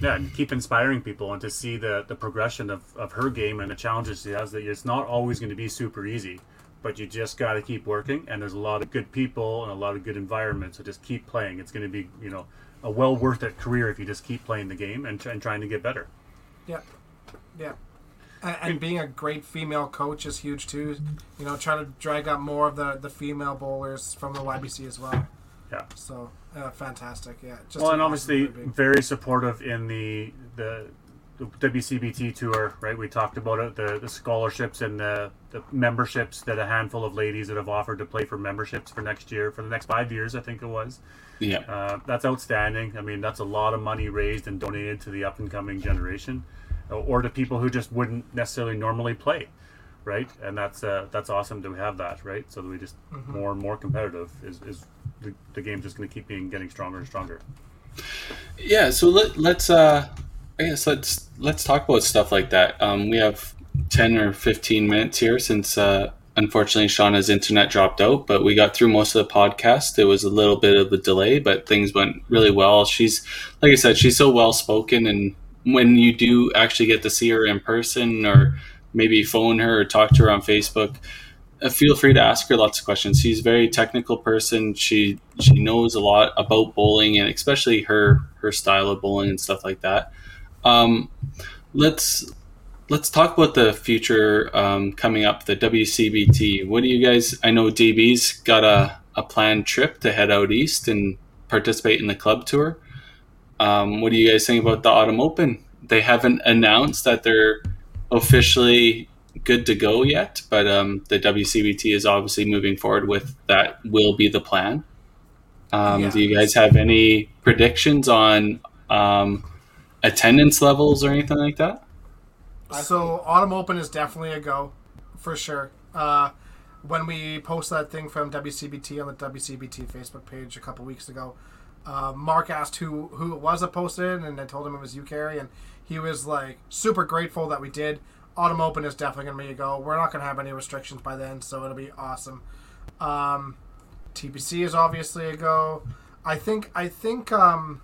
Yeah, and keep inspiring people and to see the, the progression of, of her game and the challenges she has. That it's not always going to be super easy, but you just got to keep working. And there's a lot of good people and a lot of good environments. So just keep playing. It's going to be you know a well worth it career if you just keep playing the game and, and trying to get better. Yeah, yeah. And, and being a great female coach is huge too. You know, trying to drag up more of the, the female bowlers from the YBC as well. Yeah. So uh, fantastic. Yeah. Just Well, and obviously very supportive in the the, the WCBT tour, right? We talked about it, the, the scholarships and the, the memberships that a handful of ladies that have offered to play for memberships for next year, for the next five years, I think it was. Yeah. Uh, that's outstanding. I mean, that's a lot of money raised and donated to the up and coming generation, uh, or to people who just wouldn't necessarily normally play, right? And that's uh, that's awesome to have that, right? So that we just more and more competitive is, is the, the game's just going to keep being getting stronger and stronger. Yeah, so let, let's uh I let's let's talk about stuff like that. Um, we have ten or fifteen minutes here since uh, unfortunately Shauna's internet dropped out, but we got through most of the podcast. It was a little bit of a delay, but things went really well. She's like I said, she's so well spoken and when you do actually get to see her in person, or maybe phone her or talk to her on Facebook, uh, feel free to ask her lots of questions. She's a very technical person. She she knows a lot about bowling and especially her her style of bowling and stuff like that. Um, let's let's talk about the future um, coming up, the WCBT. What do you guys? I know DB's got a a planned trip to head out east and participate in the club tour. Um, what do you guys think about the Autumn Open? They haven't announced that they're officially good to go yet, but um, the WCBT is obviously moving forward with that. Will be the plan. Um, Yeah. Do you guys have any predictions on um, attendance levels or anything like that? So Autumn Open is definitely a go, for sure. Uh, when we posted that thing from WCBT on the WCBT Facebook page a couple weeks ago, uh, Mark asked who who it was that posted, it, and I told him it was you, Carrie, and he was like super grateful that we did. Autumn Open is definitely gonna be a go. We're not gonna have any restrictions by then, so it'll be awesome. Um, TPC is obviously a go. I think I think um,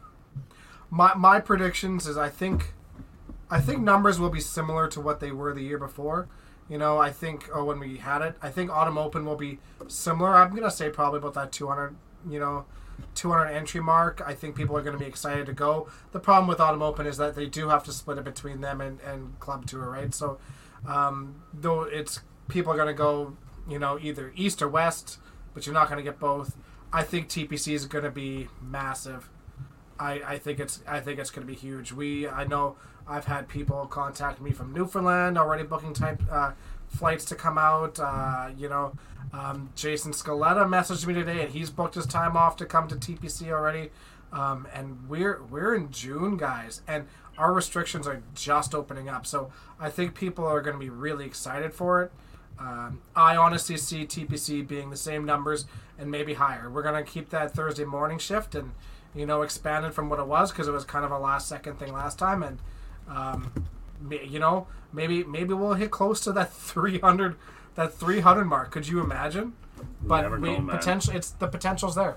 my my predictions is I think I think numbers will be similar to what they were the year before. You know, I think oh, when we had it, I think Autumn Open will be similar. I'm gonna say probably about that 200, you know, 200 entry mark. I think people are gonna be excited to go. The problem with Autumn Open is that they do have to split it between them and, and Club Tour, right? So, um, though it's people are gonna go, you know, either east or west, but you're not gonna get both. I think TPC is gonna be massive. I, I think it's I think it's going to be huge. We I know I've had people contact me from Newfoundland already booking type uh, flights to come out. Uh, you know, um, Jason Scaletta messaged me today and he's booked his time off to come to TPC already. Um, and we're we're in June, guys, and our restrictions are just opening up. So I think people are going to be really excited for it. Um, I honestly see TPC being the same numbers and maybe higher. We're going to keep that Thursday morning shift and you know, expanded from what it was because it was kind of a last second thing last time, and um, you know, maybe maybe we'll hit close to that 300 that 300 mark. Could you imagine? But never we know, man. it's the potential's there.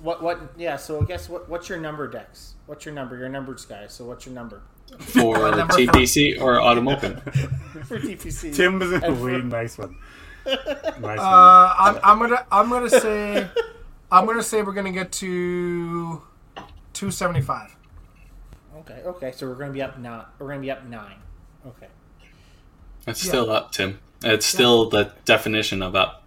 What what? Yeah. So I guess what what's your number, Dex? What's your number? You're a numbers guy. So what's your number For number for- TPC or Autumn Open? for TPC? Tim was a And for- really nice one. Nice one. Uh, I'm, I'm gonna I'm gonna say I'm gonna say we're gonna get to 275. Okay. Okay. So we're gonna be up nine. We're gonna be up nine. Okay. It's still up, Tim. It's still the definition of up.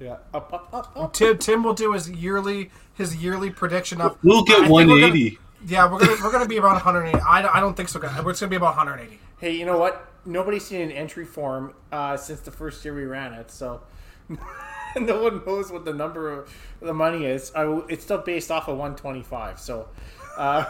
Yeah. Up up up up. Tim Tim will do his yearly his yearly prediction of We'll get think we're gonna- 180. Yeah, we're gonna we're gonna be about 180. I, don't- I don't think so. guys. We're gonna be about 180. Hey, you know what? Nobody's seen an entry form uh, since the first year we ran it, so no one knows what the number of the money is. I w it's still based off of 125. So, uh,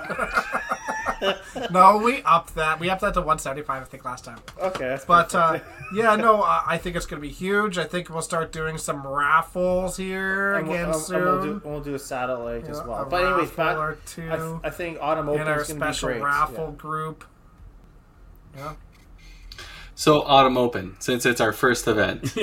No, we upped that. We upped that to 175, I think, last time. okay, that's But uh, yeah, no, I I think it's gonna be huge. I think we'll start doing some raffles here and we'll, again and soon. we'll, do, we'll do a satellite as well. a But anyways, raffle back, or two I, th- I think Autumn Open is going to be special great. raffle group. Yeah, So Autumn Open, since it's our first event.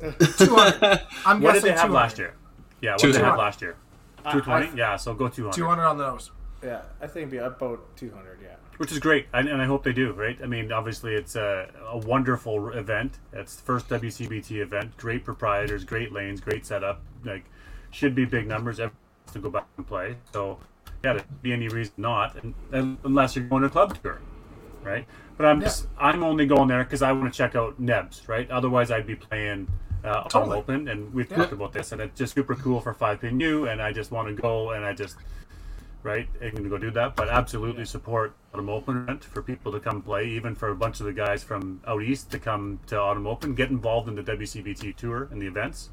200. I'm what did they have 200. last year? Yeah, what did they have last year? Uh, I- 220? Yeah, so go 200. 200 on the nose. Yeah, yeah, I think it'd be about 200. Yeah. Which is great, and, and I hope they do, right? I mean, obviously, it's a, a wonderful event. It's the first WCBT event. Great proprietors, great lanes, great setup. Like, should be big numbers everyone to go back and play. So, yeah, there'd be any reason not, and, and unless you're going to a club tour, right? But I'm just, I'm only going there because I want to check out Nebs, right? Otherwise, I'd be playing uh, Totally. all open, and we've talked about this, and it's just super cool for five pin U, and I just want to go, and I just right? I'm going to go do that, but absolutely support Autumn Open event for people to come play, even for a bunch of the guys from out east to come to Autumn Open, get involved in the WCBT tour and the events.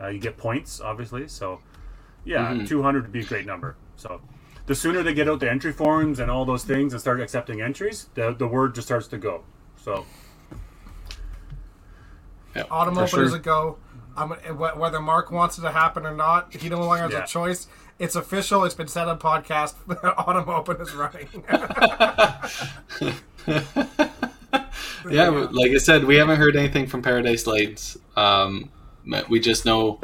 Uh, you get points, obviously, so yeah, 200 would be a great number. So the sooner they get out the entry forms and all those things and start accepting entries, the, the word just starts to go. So Yeah, Autumn for sure. is a go. I'm, whether Mark wants it to happen or not, he no longer has Yeah. a choice. It's official. It's been said on podcast. Autumn Open is running. Yeah, but like I said, we haven't heard anything from Paradise Lights. Um, we just know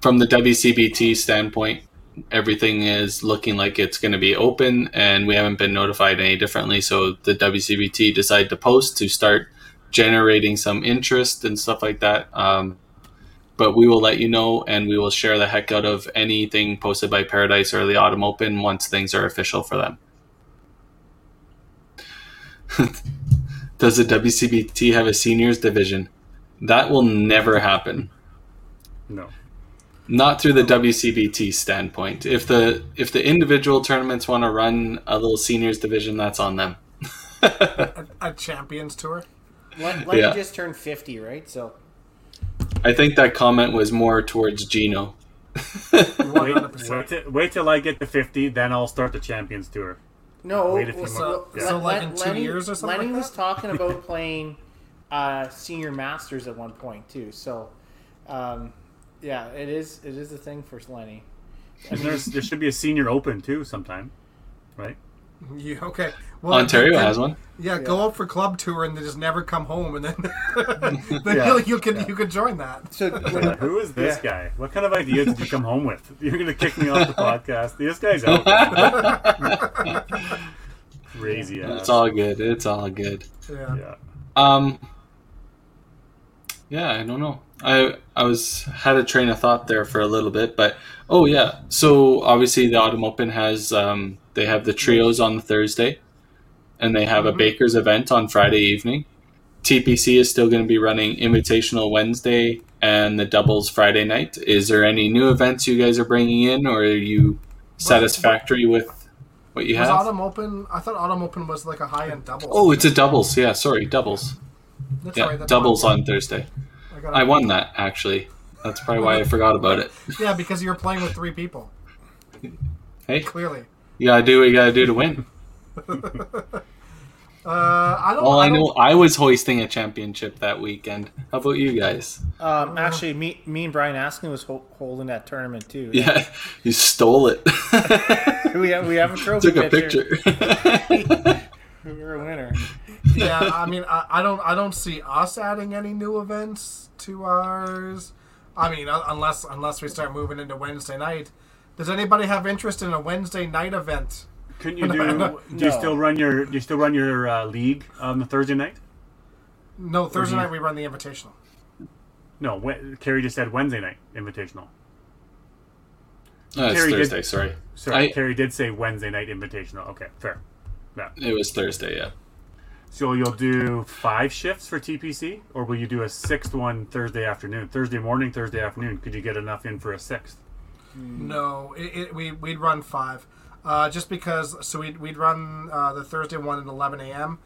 from the WCBT standpoint, everything is looking like it's going to be open, and we haven't been notified any differently. So the WCBT decided to post to start generating some interest and stuff like that. Um, but we will let you know, and we will share the heck out of anything posted by Paradise or the Autumn Open once things are official for them. Does the WCBT have a seniors division? That will never happen. No. Not through the WCBT standpoint. If the if the individual tournaments want to run a little seniors division, that's on them. A, a champions tour. Len, Lenny Yeah. just turned 50, right? So I think that comment was more towards Gino. Wait, wait, till, wait till I get to 50, then I'll start the Champions Tour. no, Wait a few well, more- so, Yeah. so, like, in two Lenny, years or something Lenny like was talking about playing uh, senior masters at one point too. So, um, yeah, it is it is a thing for Lenny. And there's, there should be a Senior Open too sometime, right? You, okay. Well, Ontario then- has one. Yeah, go out for club tour and then just never come home, and then, then Yeah. you, you can you can join that. So who is this Yeah. guy? What kind of ideas did you come home with? You're going to kick me off the podcast. This guy's out. Crazy ass. It's all good. It's all good. Yeah. Yeah. Um. Yeah, I don't know. I I was had a train of thought there for a little bit, but oh yeah. So obviously the Autumn Open has um they have the trios on Thursday, and they have a Mhm. Baker's event on Friday evening. TPC is still going to be running Invitational Wednesday and the doubles Friday night. Is there any new events you guys are bringing in, or are you satisfactory with what you Was have? Autumn Open? I thought Autumn Open was like a high end doubles. Oh, it's a doubles. Yeah, sorry, doubles. that's Yeah, right, doubles on Thursday. I, got I won that actually. That's probably why I forgot about it. Yeah, because you were playing with three people. Hey, Clearly. you gotta do what you gotta do to win. Uh, I don't. All I don't- know, I was hoisting a championship that weekend. How about you guys? um, actually, me me and Brian Askin was ho- holding that tournament too. Yeah, you stole it. we have we have a trophy. Took a picture. We're a winner. Yeah, I mean, I, I don't, I don't see us adding any new events to ours. I mean, uh, unless unless we start moving into Wednesday night. Does anybody have interest in a Wednesday night event? Couldn't you do? No. Do you still run your? Do you still run your uh, league on the Thursday night? No, Thursday you- night we run the Invitational. No, we- Carrie just said Wednesday night invitational. Oh, it's Terry did- Thursday. Sorry, Sorry, I- Carrie did say Wednesday night invitational. Okay, fair. Yeah. it was Thursday. Yeah. So you'll do five shifts for TPC, or will you do a sixth one Thursday afternoon, Thursday morning, Thursday afternoon? Could you get enough in for a sixth? No, it, it, we we'd run five, uh, just because. So we'd we'd run uh, the Thursday one at 11 a.m.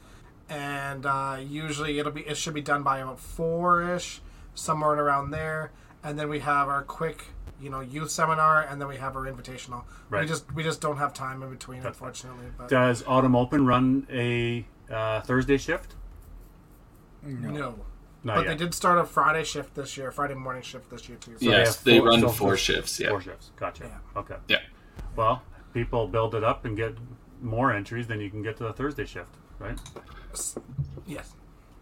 and uh, usually it'll be it should be done by about four ish, somewhere around there, and then we have our quick you know youth seminar, and then we have our invitational. right. We just we just don't have time in between, unfortunately. But Does Autumn Open run a uh, Thursday shift? no. Not But yet. they did start a Friday shift this year, Friday morning shift this year too. So yes, they four- run so four four- shifts. Yeah. Four shifts. Gotcha. Yeah. Okay. Yeah. Well, people build it up and get more entries, then you can get to the Thursday shift, right? yes.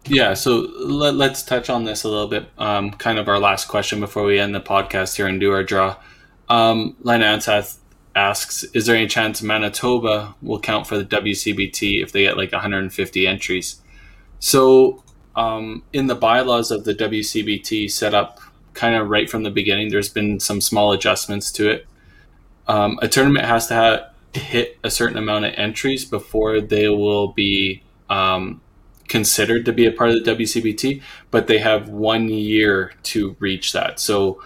Yeah, so let, let's touch on this a little bit. Um, kind of our last question before we end the podcast here and do our draw. Um, Len Anseth asks, is there any chance Manitoba will count for the WCBT if they get like 150 entries? So um, in the bylaws of the WCBT set up kind of right from the beginning, there's been some small adjustments to it. Um, a tournament has to hit a certain amount of entries before they will be um, considered to be a part of the WCBT, but they have one year to reach that. So,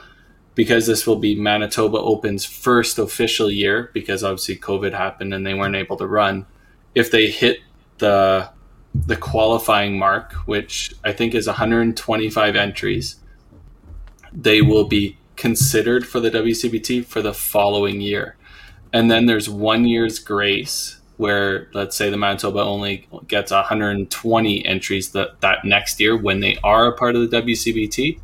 because this will be Manitoba Open's first official year, because obviously COVID happened and they weren't able to run, if they hit the the qualifying mark, which I think is 125 entries, they will be considered for the WCBT for the following year. And then there's one year's grace where let's say the Manitoba only gets 120 entries that, that next year when they are a part of the WCBT,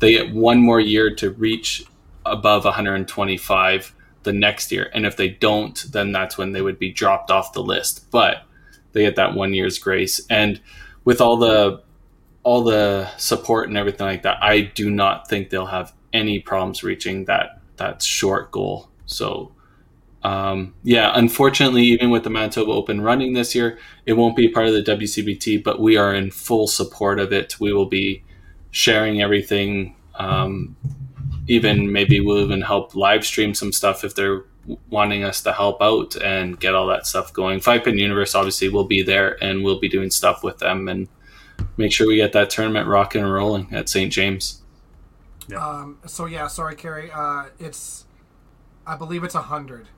they get one more year to reach above 125 the next year. And if they don't, then that's when they would be dropped off the list. But they get that one year's grace. And with all the all the support and everything like that, I do not think they'll have any problems reaching that that short goal. So, um, yeah, unfortunately, even with the Manitoba Open running this year, it won't be part of the WCBT, but we are in full support of it. We will be sharing everything. Um, even maybe we'll even help live stream some stuff if they're wanting us to help out and get all that stuff going. Five Pin Universe obviously will be there and we'll be doing stuff with them and make sure we get that tournament rocking and rolling at St. James. Yeah. Um, so yeah, sorry, Carrie. Uh, it's, I believe it's a hundred.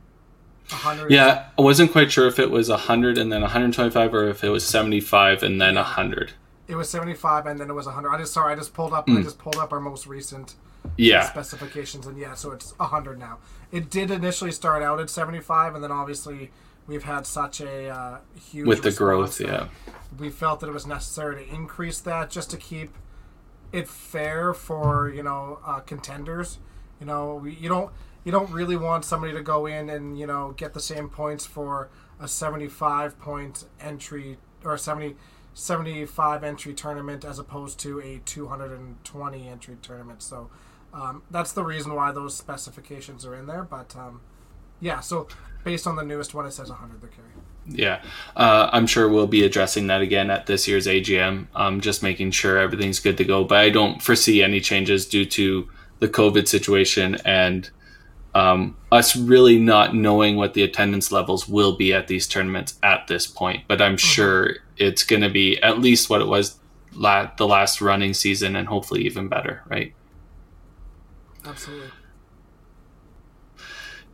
A hundred. Yeah, I wasn't quite sure if it was 100 and then 125 or if it was 75 and then 100. It was seventy-five, and then it was hundred. I just sorry, I just pulled up. I just pulled up our most recent Yeah. specifications, and yeah, so it's hundred now. It did initially start out at seventy-five, and then obviously we've had such a uh, huge With the growth, yeah. we felt that it was necessary to increase that just to keep it fair for you know uh, contenders. You know, we, you don't you don't really want somebody to go in and you know get the same points for a 75 point entry or a 70 75 entry tournament as opposed to a 220 entry tournament. So um, that's the reason why those specifications are in there. But um, yeah, so based on the newest one, it says 100 the carry. Yeah, uh, I'm sure we'll be addressing that again at this year's AGM. Um, just making sure everything's good to go. But I don't foresee any changes due to the COVID situation and um, us really not knowing what the attendance levels will be at these tournaments at this point. But I'm sure it's going to be at least what it was la- the last running season, and hopefully even better. Right? Absolutely.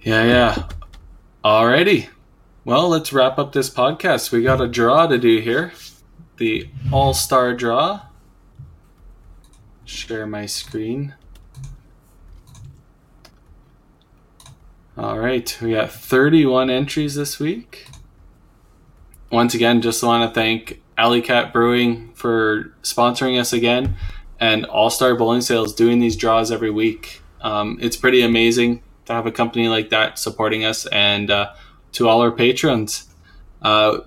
Yeah, yeah. Alrighty. Well, let's wrap up this podcast. We got a draw to do here. The All Star draw. Share my screen. All right, we got 31 entries this week. Once again, just want to thank Alley Kat Brewing for sponsoring us again and All Star Bowling Sales doing these draws every week. Um, it's pretty amazing to have a company like that supporting us and uh, to all our patrons. Uh,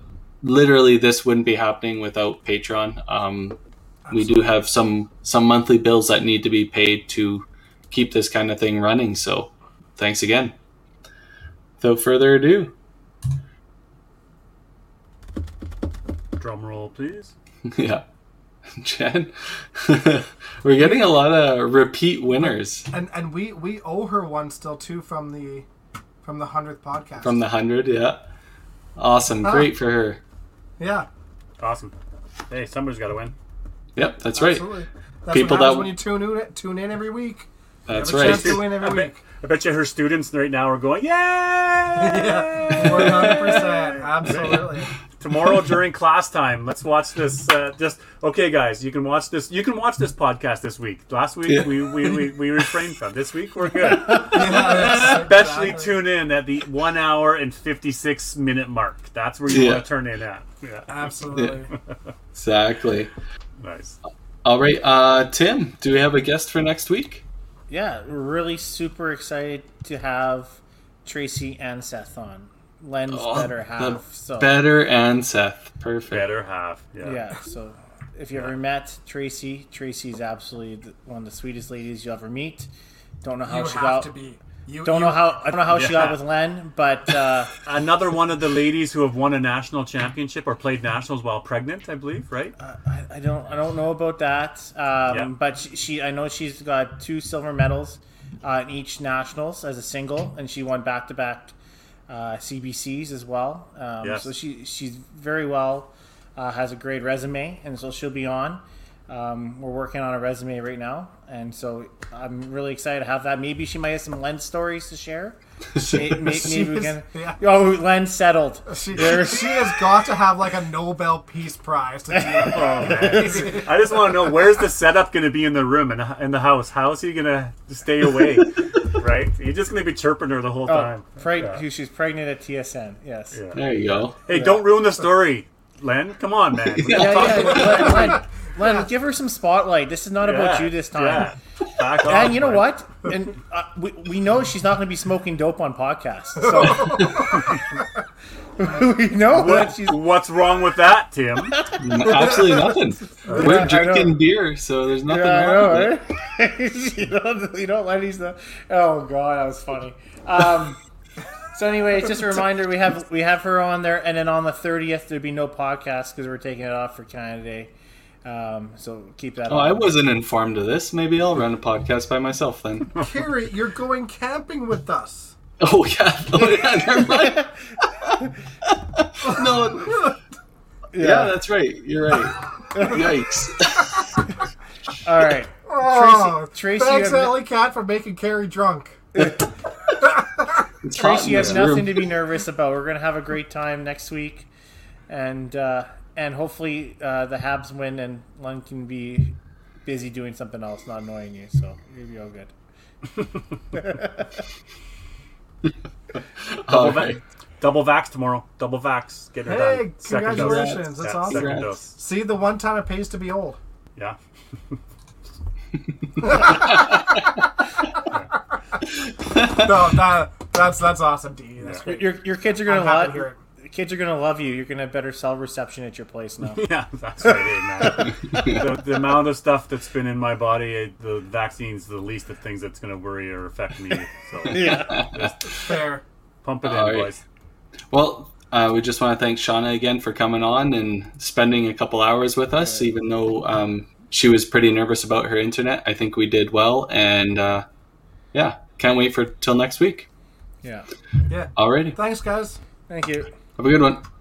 literally, this wouldn't be happening without Patreon. Um, we do have some some monthly bills that need to be paid to keep this kind of thing running. So, thanks again. Without further ado, Drum roll, please. yeah, Jen, we're getting a lot of repeat winners And and we we owe her one still too from the from the hundredth podcast. from the hundred. Yeah, awesome, ah. great for her. yeah, Awesome. Hey, somebody's got to win. Yep, that's right. absolutely. That's People what happens that- when you tune in tune in every week. That's Have a chance right. to win every I bet, week. I bet you her students right now are going, Yay! Yeah, one hundred percent, absolutely. Tomorrow during class time, let's watch this. Uh, just okay, guys. You can watch this. You can watch this podcast this week. Last week Yeah. we, we, we, we refrained from. This week we're good. Yeah, Especially exactly. tune in at the one hour and fifty six minute mark. That's where you Yeah. want to turn in at. Yeah, Absolutely. Exactly. nice. All right, uh, Tim, do we have a guest for next week? Yeah, really super excited to have Tracy Anseth on. Len's Oh, better the half. So Better and Seth. Perfect. Better half. Yeah. yeah, so if you ever met Tracy, Tracy's absolutely one of the sweetest ladies you'll ever meet. Don't know how You she have got. to be. You Don't you, know how. I don't know how she got with Len, but uh, Another one of the ladies who have won a national championship or played nationals while pregnant, I believe, right? I, I don't. I don't know about that. Um, Yeah. But she, she, I know she's got two silver medals uh, in each nationals as a single, and she won back to back CBCs as well. Um, Yes. So she she's very well. Uh, has a great resume, and so she'll be on. Um, we're working on a resume right now, and so I'm really excited to have that. Maybe she might have some Len stories to share. May- may- Maybe, we is- can. yeah. Oh, Len settled. She, There's- she has got to have like a Nobel Peace Prize to do. Oh, man. I just want to know where's the setup going to be in the room and in the house. How is he going to stay away? right? You're just going to be chirping her the whole Oh, time. preg- Yeah. she's pregnant at TSN. Yes. Yeah. There you go. Hey, don't ruin the story, Len. Come on, man. We Yeah, yeah. about- Len, Len, Len, give her some spotlight. This is not about you this time. yeah. Back off, And you know Len. what? and uh, we, we know she's not going to be smoking dope on podcasts. So we know that she's. What's wrong with that, Tim? Absolutely nothing. We're drinking beer, so there's nothing Yeah, wrong know, with it. right? you don't, you don't let these. Oh god, that was funny. Um, so anyway, it's just a reminder we have we have her on there, and then on the thirtieth there'll be no podcast because we're taking it off for Canada Day. Um, so keep that. Oh, on. I wasn't informed of this. Maybe I'll run a podcast by myself then. Carrie, you're going camping with us. Oh yeah, oh, yeah never mind. no, yeah. that's right. You're right. Yikes. All right. Oh, Tracy, thanks, you have- Cat, for making Carrie drunk. Tracy, in you have nothing room. to be nervous about. We're gonna have a great time next week, and uh, and hopefully uh, the Habs win, and Lund can be busy doing something else, not annoying you. So you'll be all good. Double, All va- double vax tomorrow. Double vax. Get her Hey, done. Second dose. congratulations. That's Yeah, awesome. Second dose. See, the one time it pays to be old. Yeah. No, that, that's that's awesome, D. That's Yeah. Your your kids are gonna love. to hear it. Kids are gonna love you. You're gonna have better cell reception at your place now. Yeah, that's right, man. the, the amount of stuff that's been in my body, eh, the vaccine's the least of things that's going to worry or affect me. So yeah. just Fair. pump it in, All right. boys. Well, uh, we just want to thank Shauna again for coming on and spending a couple hours with us, even though um, she was pretty nervous about her internet. I think we did well, and uh, yeah, can't wait for till next week. Yeah. Yeah. Alrighty, Thanks, guys. Thank you. Have a good one.